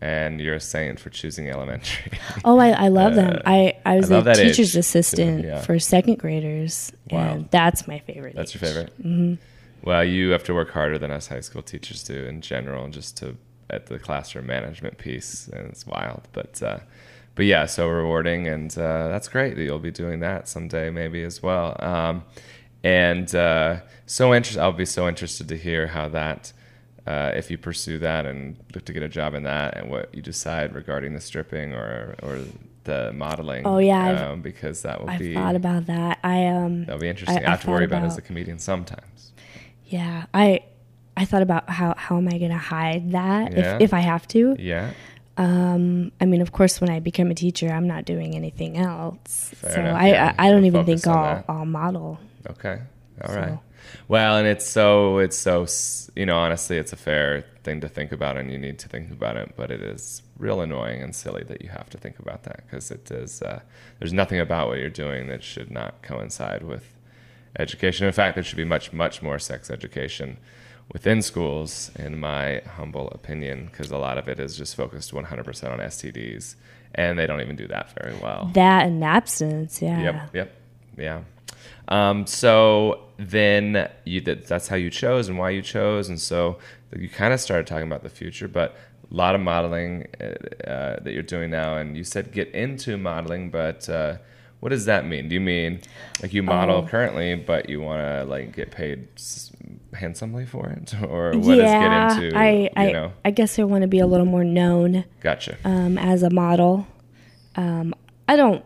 and you're a saint for choosing elementary. Oh, I, I love them. I, I was Uh, I a age, teacher's assistant yeah. for second graders, Wow. and that's my favorite. That's your favorite. Mm-hmm. Well, you have to work harder than us high school teachers do in general, just to at the classroom management piece, and it's wild. But uh, but yeah, so rewarding, and uh, that's great that you'll be doing that someday, maybe as well. Um, and uh, so interested, I'll be so interested to hear how that. Uh, if you pursue that and look to get a job in that, and what you decide regarding the stripping or or the modeling, Oh, yeah, um, because that will be I've be thought about that. I um that'll be interesting. I- I, have to worry about it as a comedian sometimes. yeah I I thought about how how am I going to hide that Yeah. if if I have to. Yeah. I mean, of course, when I become a teacher, I'm not doing anything else. Fair so enough, I, yeah. I I don't even think I'll that. I'll model. Okay. All So- right. Well, and it's so it's so you know honestly it's a fair thing to think about and you need to think about it, but it is real annoying and silly that you have to think about that because it is uh, there's nothing about what you're doing that should not coincide with education. In fact, there should be much much more sex education within schools, in my humble opinion, because a lot of it is just focused 100% on STDs, and they don't even do that very well. That and abstinence, yeah. Yep, yep, yeah. Um, so then you that that's how you chose and why you chose, and so you kind of started talking about the future, but a lot of modeling uh, uh, that you're doing now, and you said get into modeling, but uh, what does that mean? Do you mean like you model Oh. currently, but you want to like get paid handsomely for it, or what yeah, get into? I, you I, know, I guess I want to be a little more known gotcha. um, as a model. Um, I don't.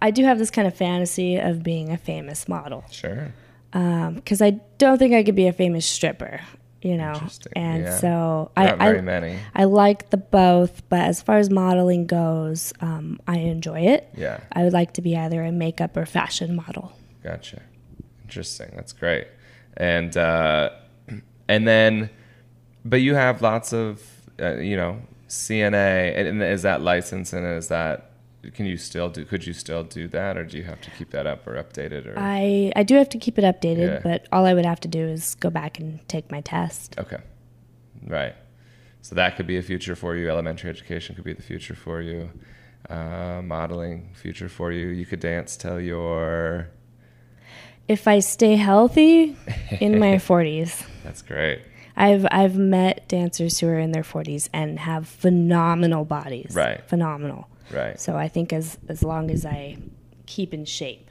I do have this kind of fantasy of being a famous model sure. because I don't think I could be a famous stripper, you know. Interesting, And yeah. so Not I, very I, many. I like the both, but as far as modeling goes, um, I enjoy it. Yeah. I would like to be either a makeup or fashion model. Gotcha. Interesting. That's great. And uh, and then, but you have lots of uh, you know CNA, and, and is that license and is that can you still do? Could you still do that, or do you have to keep that up or update it? Or I, I do have to keep it updated, Yeah. but all I would have to do is go back and take my test. okay, right. So that could be a future for you. Elementary education could be the future for you. Uh, modeling future for you. You could dance till you're. If I stay healthy in my 40s, That's great. I've I've met dancers who are in their 40s and have phenomenal bodies. Right. Phenomenal. Right. So I think as as long as I keep in shape,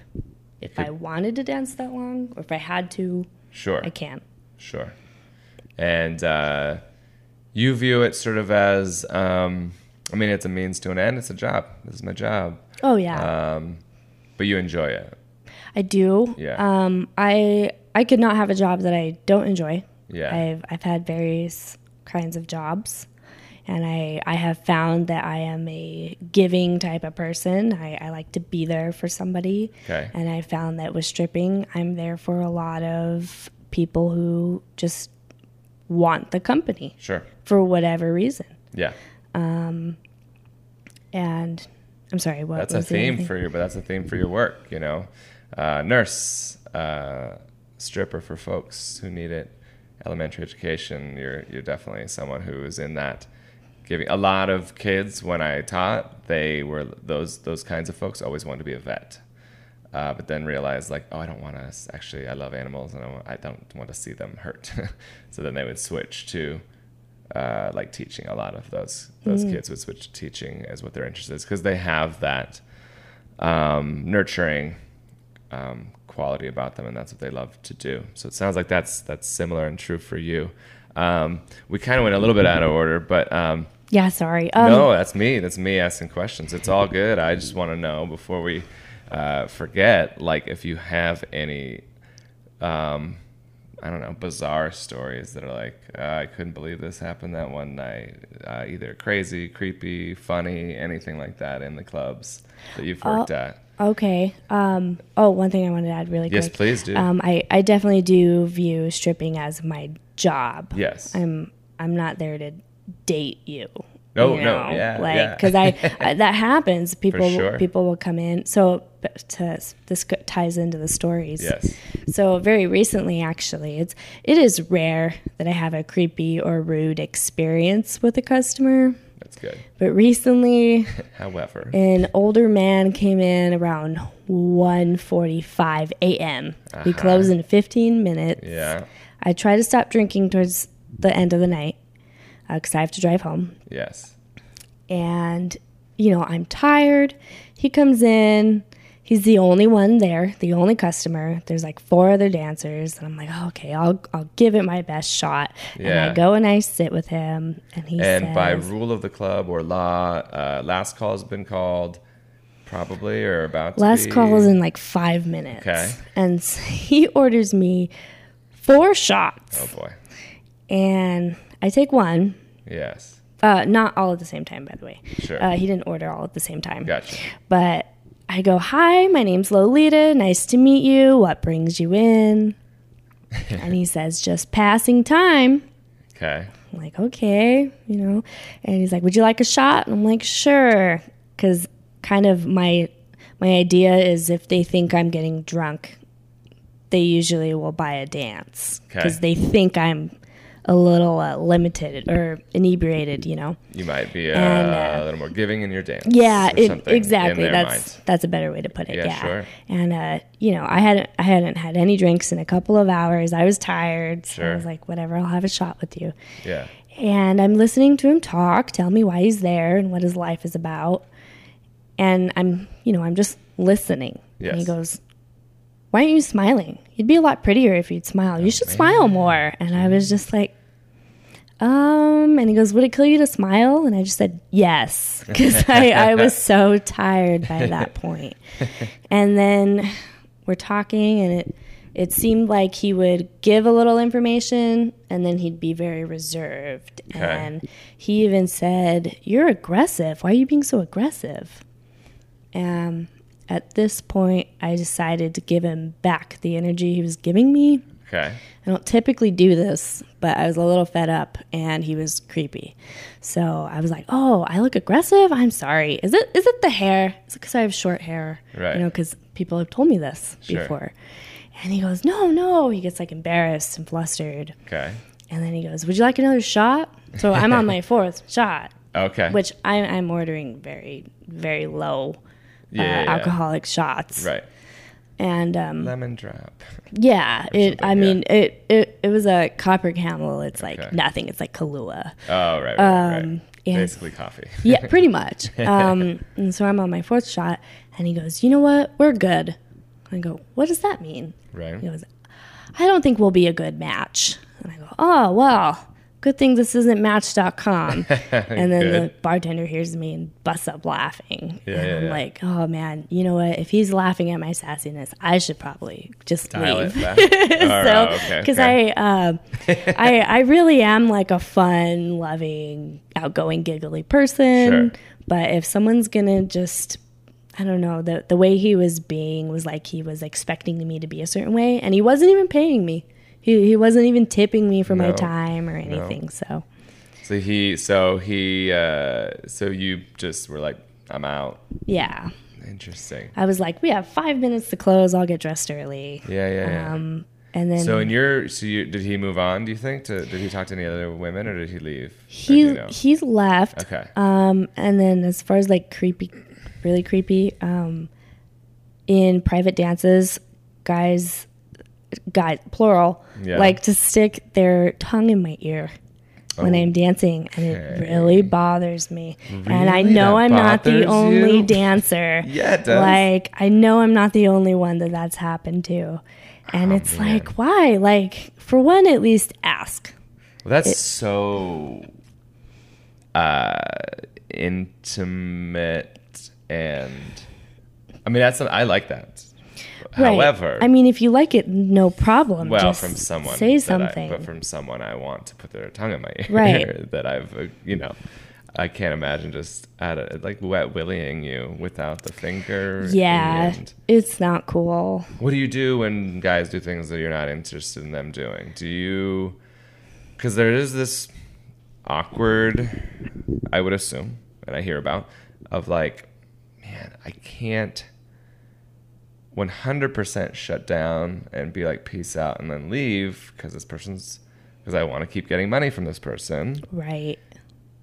if I wanted to dance that long, or if I had to, Sure. I can. Sure. And uh, you view it sort of as, um, I mean, it's a means to an end. It's a job. This is my job. Oh yeah, Um, but you enjoy it. I do. Yeah. Um, I I could not have a job that I don't enjoy. Yeah. I've I've had various kinds of jobs, and I I have found that I am a giving type of person. I, I like to be there for somebody. Okay. And I found that with stripping, I'm there for a lot of people who just want the company Sure. for whatever reason. Yeah. Um. And I'm sorry, what That's a theme for your, but that's a theme for your work, you know. Uh, nurse, uh, stripper for folks who need it, elementary education. You're, you're definitely someone who is in that giving. A lot of kids, when I taught, they were those, those kinds of folks always wanted to be a vet. uh, but then realized like, oh, I don't want to. Actually, I love animals, and I, want, I don't want to see them hurt. so then they would switch to uh, like teaching. A lot of those those kids would switch to teaching as what their interest is because they have that um, nurturing um, quality about them, and that's what they love to do. So it sounds like that's that's similar and true for you. Um, we kind of went a little bit out of order, but um, Yeah, sorry. Um, no, that's me. That's me asking questions. It's all good. I just want to know before we uh, forget, like, if you have any, um, I don't know, bizarre stories that are like, uh, I couldn't believe this happened that one night. Uh, either crazy, creepy, funny, anything like that in the clubs that you've worked at. Okay. Um, oh, one thing I wanted to add really Yes, quick. please do. Um, I, I definitely do view stripping as my job. yes. I'm I'm not there to date you. No, you no, yeah, like yeah. because I, I that happens. People sure. people will come in. So but to this ties into the stories. yes. So very recently, actually, it's it is rare that I have a creepy or rude experience with a customer. That's good. But recently, However, an older man came in around 1:45 a.m. We Uh-huh. close in 15 minutes. yeah. I try to stop drinking towards the end of the night because I have to drive home. Yes. And, you know, I'm tired. He comes in. He's the only one there, the only customer. There's like four other dancers. And I'm like, okay, I'll, I'll give it my best shot. Yeah. And I go and I sit with him. And he And says, by rule of the club or law, uh, last call has been called, probably or about to Last call is in like five minutes. Okay. And he orders me four shots. Oh boy. and I take one. Yes. Uh, not all at the same time, by the way. Sure. Uh, he didn't order all at the same time. Gotcha. But I go, Hi, my name's Lolita. Nice to meet you. What brings you in? and he says, Just passing time. Okay. I'm like, Okay, you know. And he's like, Would you like a shot? And I'm like, Sure. Because kind of my my idea is if they think I'm getting drunk, they usually will buy a dance because Okay. they think I'm a little uh, limited or inebriated, you know. You might be uh, And, uh, a little more giving in your dance. Yeah, it, exactly. That's that's a better way to put it. Yeah, Yeah, sure. And uh, you know, I hadn't I hadn't had any drinks in a couple of hours. I was tired, so Sure. I was like, whatever, I'll have a shot with you. Yeah. And I'm listening to him talk, tell me why he's there and what his life is about. And I'm, you know, I'm just listening. And he goes, "Why aren't you smiling? You'd be a lot prettier if you'd smile. You should smile more." And I was just like, um, and he goes, Would it kill you to smile? And I just said, Yes, because I, I was so tired by that point. And then we're talking, and it, it seemed like he would give a little information and then he'd be very reserved. Okay. And he even said, You're aggressive. Why are you being so aggressive? Um, at this point, I decided to give him back the energy he was giving me. Okay. I don't typically do this, but I was a little fed up and he was creepy. So I was like, "Oh, I look aggressive. I'm sorry. Is it is it the hair? Is it because I have short hair? Right. You know, because people have told me this Sure. before." And he goes, "No, no." He gets like embarrassed and flustered, Okay. and then he goes, "Would you like another shot?" So I'm on my fourth shot, Okay. which I, I'm ordering very very low Yeah, uh, yeah, yeah. alcoholic shots, Right. and um, Lemon drop. yeah, it. I something, mean, it, it. It was a copper camel. It's like nothing. It's like Kahlua. Oh, right. right, right. Um, and- Basically coffee. Yeah, pretty much. Um, and so I'm on my fourth shot, and he goes, "You know what? We're good." I go, "What does that mean?" right. He goes, "I don't think we'll be a good match." And I go, "Oh well." Good thing this isn't Match.com. and then the bartender hears me and busts up laughing. Yeah, and yeah, I'm yeah. like, oh man, you know what? If he's laughing at my sassiness, I should probably just Dial leave. So right, okay, because okay. I, um, I I really am like a fun, loving, outgoing, giggly person. Sure. But if someone's gonna just I don't know the the way he was being was like he was expecting me to be a certain way, and he wasn't even paying me. He he wasn't even tipping me for my time or anything. So So he, so he, uh, so you just were like, I'm out. yeah, Interesting. I was like, we have five minutes to close. I'll get dressed early. Yeah, yeah, yeah. Um, and then so in your, so you, did he move on? Do you think? To, did he talk to any other women, or did he leave? He you know? he's left. Okay. Um, and then as far as like creepy, really creepy, um, in private dances, guys, guys, plural, Yeah. like to stick their tongue in my ear when. I'm dancing, and it really bothers me. and I know That I'm not the only you? dancer. Yeah, it does. Like I know I'm not the only one that that's happened to. And Oh, it's man. like, why? Like, for one, at least ask. Well, that's so uh, intimate, and I mean that's I like that. Right. However, I mean, if you like it, no problem. well, Just from someone say something. I, but from someone I want to put their tongue in my ear, Right. that I've uh, you know. I can't imagine just at a, like wet willying you without the finger. yeah, it's not cool. What do you do when guys do things that you're not interested in them doing? Do you, because there is this awkward, I would assume, and I hear about, of like, man, I can't 100% shut down and be like, peace out, and then leave because this person's, because I want to keep getting money from this person Right.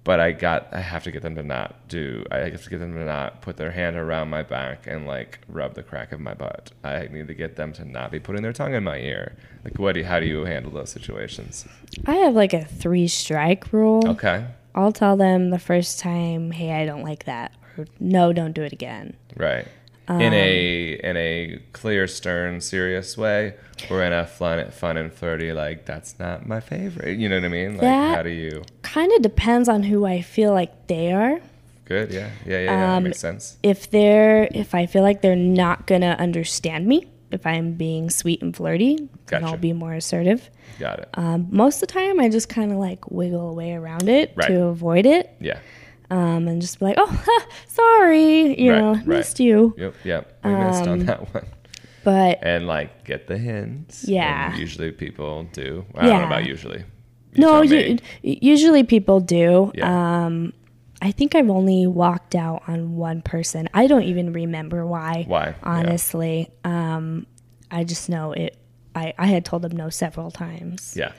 but I got I have to get them to not do I have to get them to not put their hand around my back and like rub the crack of my butt. I need to get them to not be putting their tongue in my ear. Like what do you, how do you handle those situations? I have like a three strike rule. Okay. I'll tell them the first time, hey, I don't like that. Or no, don't do it again. Right. In a in a clear, stern, serious way, or in a fun, fun and flirty, like that's not my favorite. You know what I mean? Like how do you? Kind of depends on who I feel like they are. Good. Yeah. Yeah. Yeah. yeah. Um, makes sense. If they're, if I feel like they're not gonna understand me, if I'm being sweet and flirty, then Gotcha. I'll be more assertive. Got it. Um, most of the time, I just kind of like wiggle away around it Right. to avoid it, yeah. Um, and just be like, "Oh, sorry, you Right, know, right. missed you." Yep. Yep. We missed Um, on that one. But And like get the hints. Yeah. And usually people do. I don't know about usually. You no, tell u- me. usually people do. Yeah. Um, I think I've only walked out on one person. I don't even remember why. Why? Yeah. Honestly, um, I just know it. I, I had told them no several times. yeah.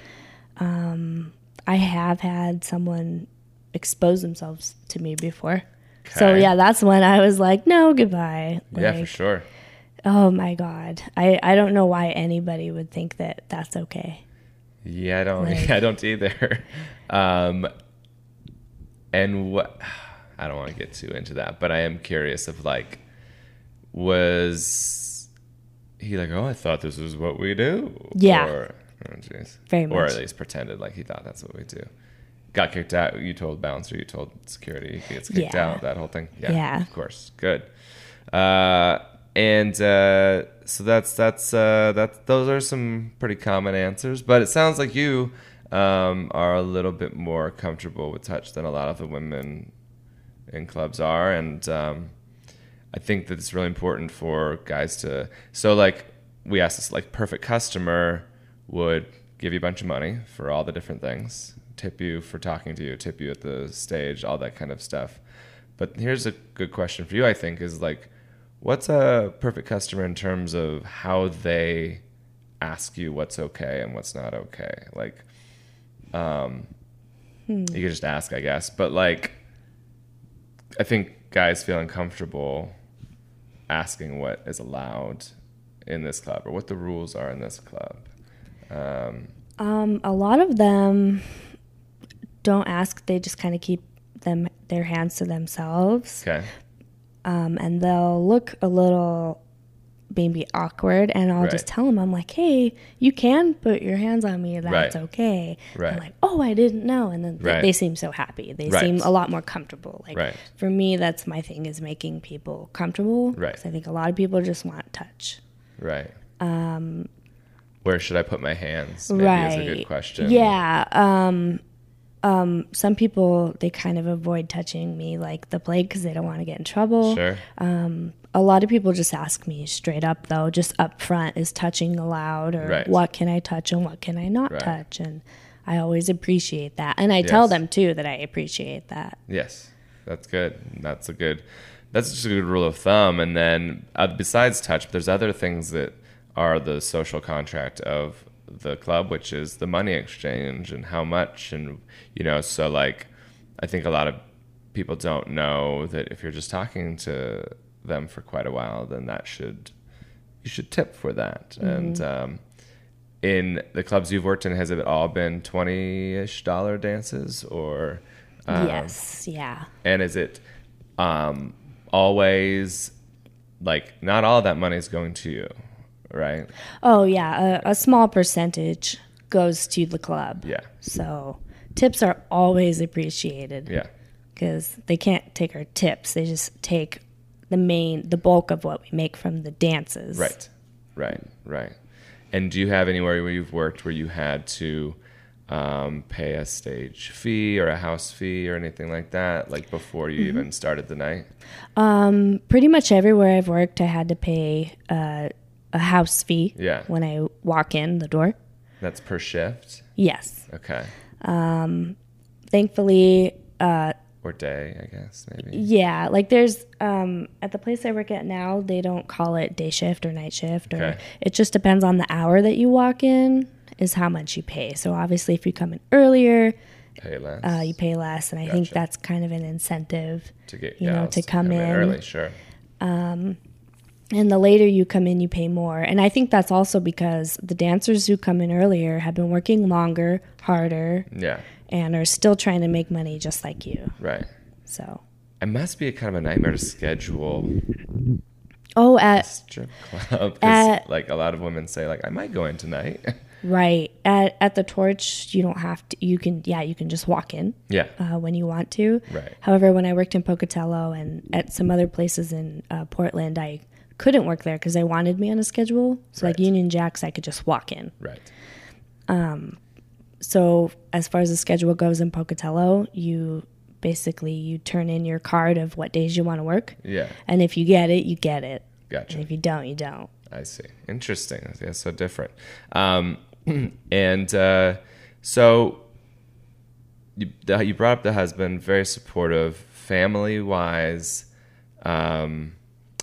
I have had someone expose themselves to me before. So yeah, that's when I was like, no, goodbye. yeah, for sure. Oh my god, I I don't know why anybody would think that that's okay. Yeah, I don't. Like- I don't either. Um, and what? I don't want to get too into that, but I am curious of like, was he like, oh, I thought this was what we do? Yeah. Or, oh, jeez. Very Or at least pretended like he thought that's what we do. Got kicked out. You told bouncer. You told security. He gets kicked Yeah. out. That whole thing. Yeah. Yeah. Of course. Good. Uh, and uh, so that's that's uh, that. Those are some pretty common answers. But it sounds like you um, are a little bit more comfortable with touch than a lot of the women in clubs are, and um, I think that it's really important for guys to. So like we asked this, like perfect customer would give you a bunch of money for all the different things, tip you for talking to you, tip you at the stage, all that kind of stuff. But here's a good question for you, I think, is like, what's a perfect customer in terms of how they ask you what's okay and what's not okay? Like, um, you could just ask, I guess. But like, I think guys feel uncomfortable asking what is allowed in this club or what the rules are in this club. Um, Um, a lot of them don't ask; they just kind of keep them their hands to themselves, okay. um, and they'll look a little maybe awkward. And I'll just tell them, "I'm like, hey, you can put your hands on me. That's Right. okay." Right. I'm like, "Oh, I didn't know," and then they- Right. they seem so happy. They Right. seem a lot more comfortable. Like Right. for me, that's my thing is making people comfortable. Right. I think a lot of people just want touch. Right. Um, Where should I put my hands? Maybe right. is a good question. Yeah. Um, um, some people they kind of avoid touching me like the plague because they don't want to get in trouble. Sure. A lot of people just ask me straight up though, just up front, is touching allowed or Right. what can I touch and what can I not Right. touch? And I always appreciate that, and I tell them too that I appreciate that. Yes, that's good. That's a good. That's just a good rule of thumb. And then uh, besides touch, there's other things that are the social contract of the club, which is the money exchange and how much, and you know. So like, I think a lot of people don't know that if you're just talking to them for quite a while, then that should you should tip for that. And um, in the clubs you've worked in, has it all been twenty ish dollar dances or? um, yes. Yeah. and is it um, always like not all that money is going to you, right? Oh yeah. A, a small percentage goes to the club. Yeah, So tips are always appreciated. yeah, because they can't take our tips. They just take the main, the bulk of what we make from the dances. right, right, right. And do you have anywhere where you've worked where you had to um, pay a stage fee or a house fee or anything like that, like before you even started the night? Um, pretty much everywhere I've worked, I had to pay uh, a house fee. Yeah. When I walk in the door. That's per shift. Yes. Okay, Um, Thankfully, uh, or day, I guess maybe. yeah, like there's um, at the place I work at now, they don't call it day shift or night shift, or Okay. it just depends on the hour that you walk in is how much you pay. So obviously, if you come in earlier, Pay less uh, you pay less, and I think that's kind of an incentive. to get you know, gals to come in. early. Sure. And the later you come in you pay more and i think that's also because the dancers who come in earlier have been working longer harder Yeah. and are still trying to make money just like you Right. so It must be a kind of a nightmare to schedule oh at strip club At- like a lot of women say like I might go in tonight. right at at the torch you don't have to you can yeah you can just walk in yeah. uh, when you want to Right. however when i worked in pocatello and at some other places in uh, portland i couldn't work there because they wanted me on a schedule. So like Right. Union Jacks, I could just walk in. Right. Um, So as far as the schedule goes in Pocatello, you basically you turn in your card of what days you want to work, Yeah. and if you get it, you get it, Gotcha. and if you don't, you don't. I see. Interesting. Yeah, so different. Um, and uh, so you, you brought up the husband, very supportive, family wise, um,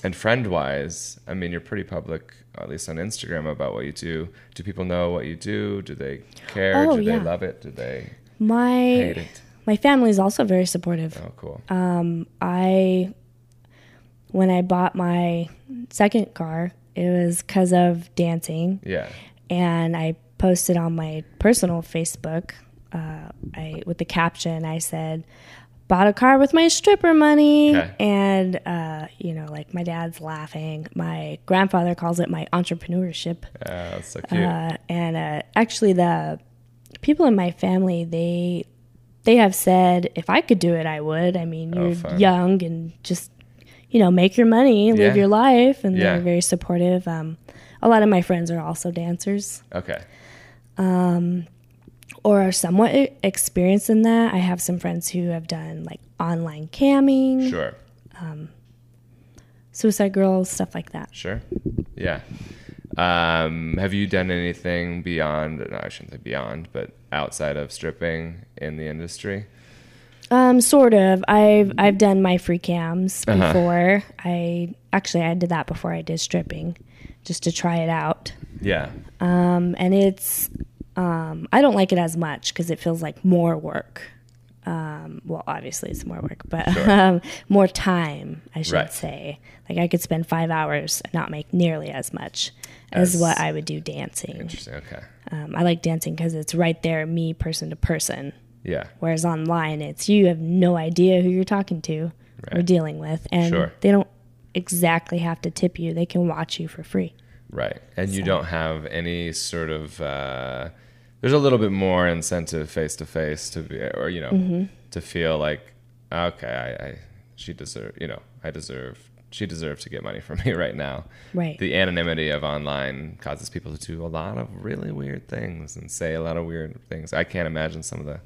and friend wise. I mean, you're pretty public, at least on Instagram, about what you do. Do people know what you do? Do they care? Oh, do yeah. they love it? Do they My hate it? my family is also very supportive. Oh, cool. Um, I when I bought my second car, it was because of dancing, yeah. and I posted on my personal Facebook. Uh, I with the caption I said, "Bought a car with my stripper money," Okay. and uh, you know, like my dad's laughing. My grandfather calls it my entrepreneurship. Oh, that's so cute. Uh, and uh, actually, the people in my family they they have said if I could do it, I would. I mean, Oh, you're fun. young and just you know make your money, live Yeah. your life, and Yeah. they're very supportive. Um, a lot of my friends are also dancers okay. Or are somewhat experienced in that. I have some friends who have done like online camming, Sure. Suicide Girls, stuff like that. Sure. Yeah. Um, have you done anything beyond? No, I shouldn't say beyond, but outside of stripping in the industry? Um, sort of. I've I've done my free cams Uh-huh. before. I actually I did that before I did stripping, just to try it out. Yeah. Um, and it's um, I don't like it as much because it feels like more work. Um, well, obviously it's more work, but Sure. um, more time, I should Right. say. Like I could spend five hours and not make nearly as much as, As- what I would do dancing. Interesting. Okay. Um, I like dancing because it's right there, me person to person. Yeah. Whereas online, it's you have no idea who you're talking to or dealing with, and Sure. they don't exactly have to tip you. They can watch you for free. Right. And you don't have any sort of. Uh, there's a little bit more incentive face to face to be, or you know, Mm-hmm. to feel like, okay, I, I, she deserve, you know, I deserve, she deserves to get money from me right now. Right. The anonymity of online causes people to do a lot of really weird things and say a lot of weird things. I can't imagine some of the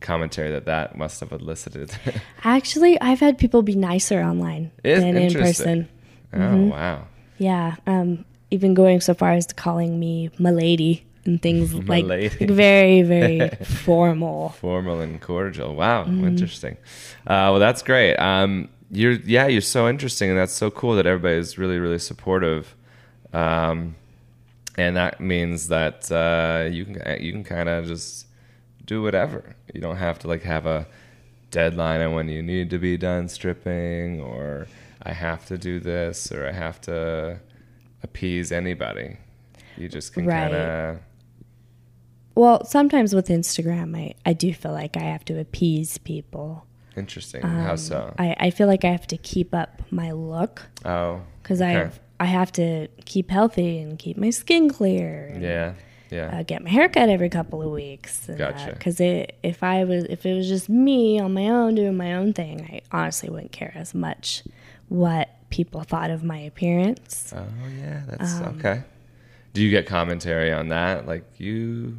commentary that that must have elicited. Actually, I've had people be nicer online Is- than in person. oh Mm-hmm. wow. Yeah. Um, even going so far as to calling me "milady" and things like, like very, very formal. formal and cordial. Wow, Mm-hmm. interesting. Uh, well, that's great. Um, you're yeah, you're so interesting, and that's so cool that everybody is really really supportive. Um, and that means that uh, you can you can kind of just do whatever. You don't have to like have a deadline on when you need to be done stripping, or I have to do this, or I have to appease anybody. You just can Right. kind of Well, sometimes with Instagram, I, I do feel like I have to appease people. interesting. How so? Um, I, I feel like I have to keep up my look oh, because okay. I I have to keep healthy and keep my skin clear. And, Yeah, yeah. Uh, get my hair cut every couple of weeks. Gotcha. Because it, if I was, if it was just me on my own doing my own thing, I honestly wouldn't care as much what people thought of my appearance. Oh yeah, that's Um, okay. Do you get commentary on that? Like you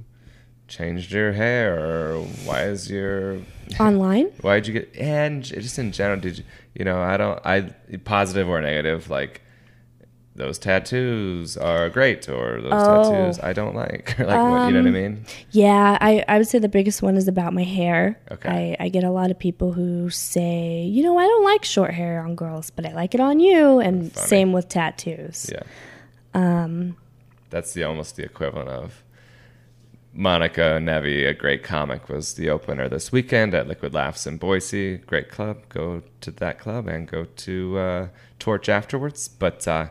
changed your hair, or why is your Online, why did you get and just in general? Did you you know I don't I positive or negative like those tattoos are great or those Oh. tattoos I don't like like what you know what I Um, mean? yeah, I, I would say the biggest one is about my hair. Okay. I, I get a lot of people who say, you know, I don't like short hair on girls, but I like it on you. And Funny. same with tattoos. Yeah. Um, that's the almost the equivalent of Monica Nevi, a great comic, was the opener this weekend at Liquid Laughs in Boise. Great club. Go to that club and go to uh, Torch afterwards. But uh,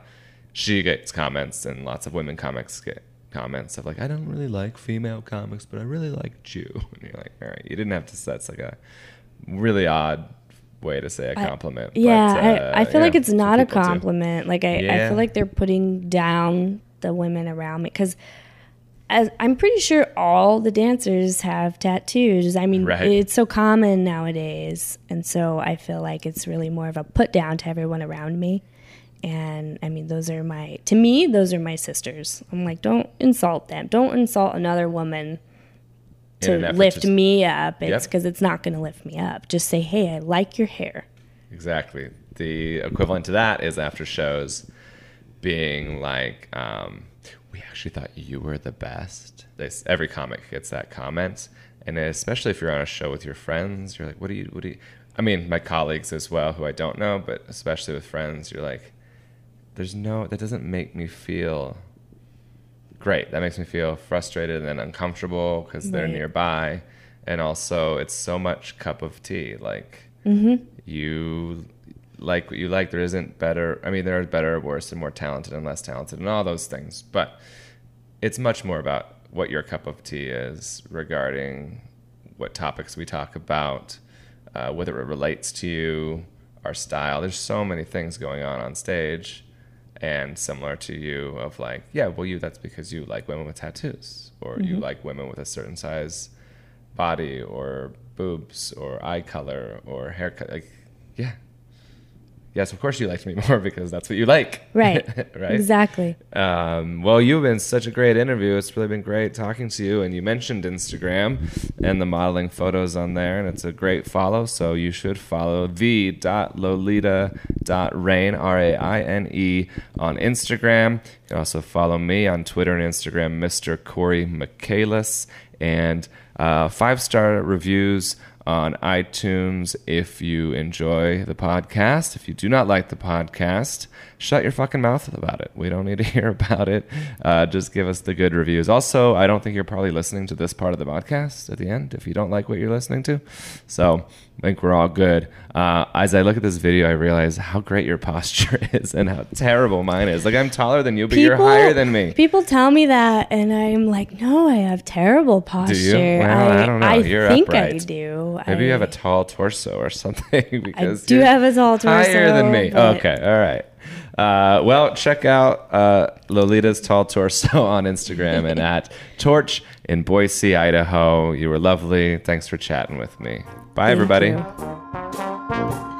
she gets comments, and lots of women comics get comments of like, I don't really like female comics, but I really like you. And you're like, all right, you didn't have to. That's like a really odd way to say a compliment. Yeah, but, uh, I, I feel like it's not a people do. compliment. Like I, I feel like they're putting down the women around me because as I'm pretty sure all the dancers have tattoos. I mean, Right. it's so common nowadays, and so I feel like it's really more of a put down to everyone around me. and I mean, those are my, to me, those are my sisters. I'm like, don't insult them. Don't insult another woman to lift to- me up. It's Yep. because it's not going to lift me up. Just say, hey, I like your hair. Exactly. The equivalent to that is after shows being like, um, we actually thought you were the best. They, every comic gets that comment. And especially if you're on a show with your friends, you're like, what do you, what do you, I mean, my colleagues as well, who I don't know, but especially with friends, you're like, there's no, that doesn't make me feel great. That makes me feel frustrated and uncomfortable because they're nearby. And also, it's so much cup of tea. Like, Mm-hmm. you like what you like. There isn't better. I mean, there are better, worse, and more talented and less talented, and all those things. But it's much more about what your cup of tea is regarding what topics we talk about, uh, whether it relates to you, our style. There's so many things going on on stage, and similar to you, of like, yeah, well, you that's because you like women with tattoos, or you like women with a certain size body, or boobs, or eye color, or haircut. Like, yeah. Yes, of course you liked me more because that's what you like. Right. right. Exactly. Um, well, you've been such a great interview. It's really been great talking to you. And you mentioned Instagram and the modeling photos on there, and it's a great follow. So you should follow the.lolita.raine, R A I N E, on Instagram. You can also follow me on Twitter and Instagram, Mr. Corey Michaelis, and uh, five star reviews on iTunes if you enjoy the podcast. If you do not like the podcast, shut your fucking mouth about it. We don't need to hear about it. Uh, just give us the good reviews. Also, I don't think you're probably listening to this part of the podcast at the end if you don't like what you're listening to. So I think we're all good. Uh, as I look at this video, I realize how great your posture is and how terrible mine is. Like I'm taller than you, but you're higher than me. People tell me that, and I'm like, no, I have terrible posture. Do you? Well, I don't know. I You're think I upright. do. Maybe you have a tall torso or something because do you're have a tall torso. Higher than me. Okay, all right. Uh, well, check out uh, Lolita's tall torso on Instagram and at Torch in Boise, Idaho. You were lovely. Thanks for chatting with me. Bye, Thank everybody. you.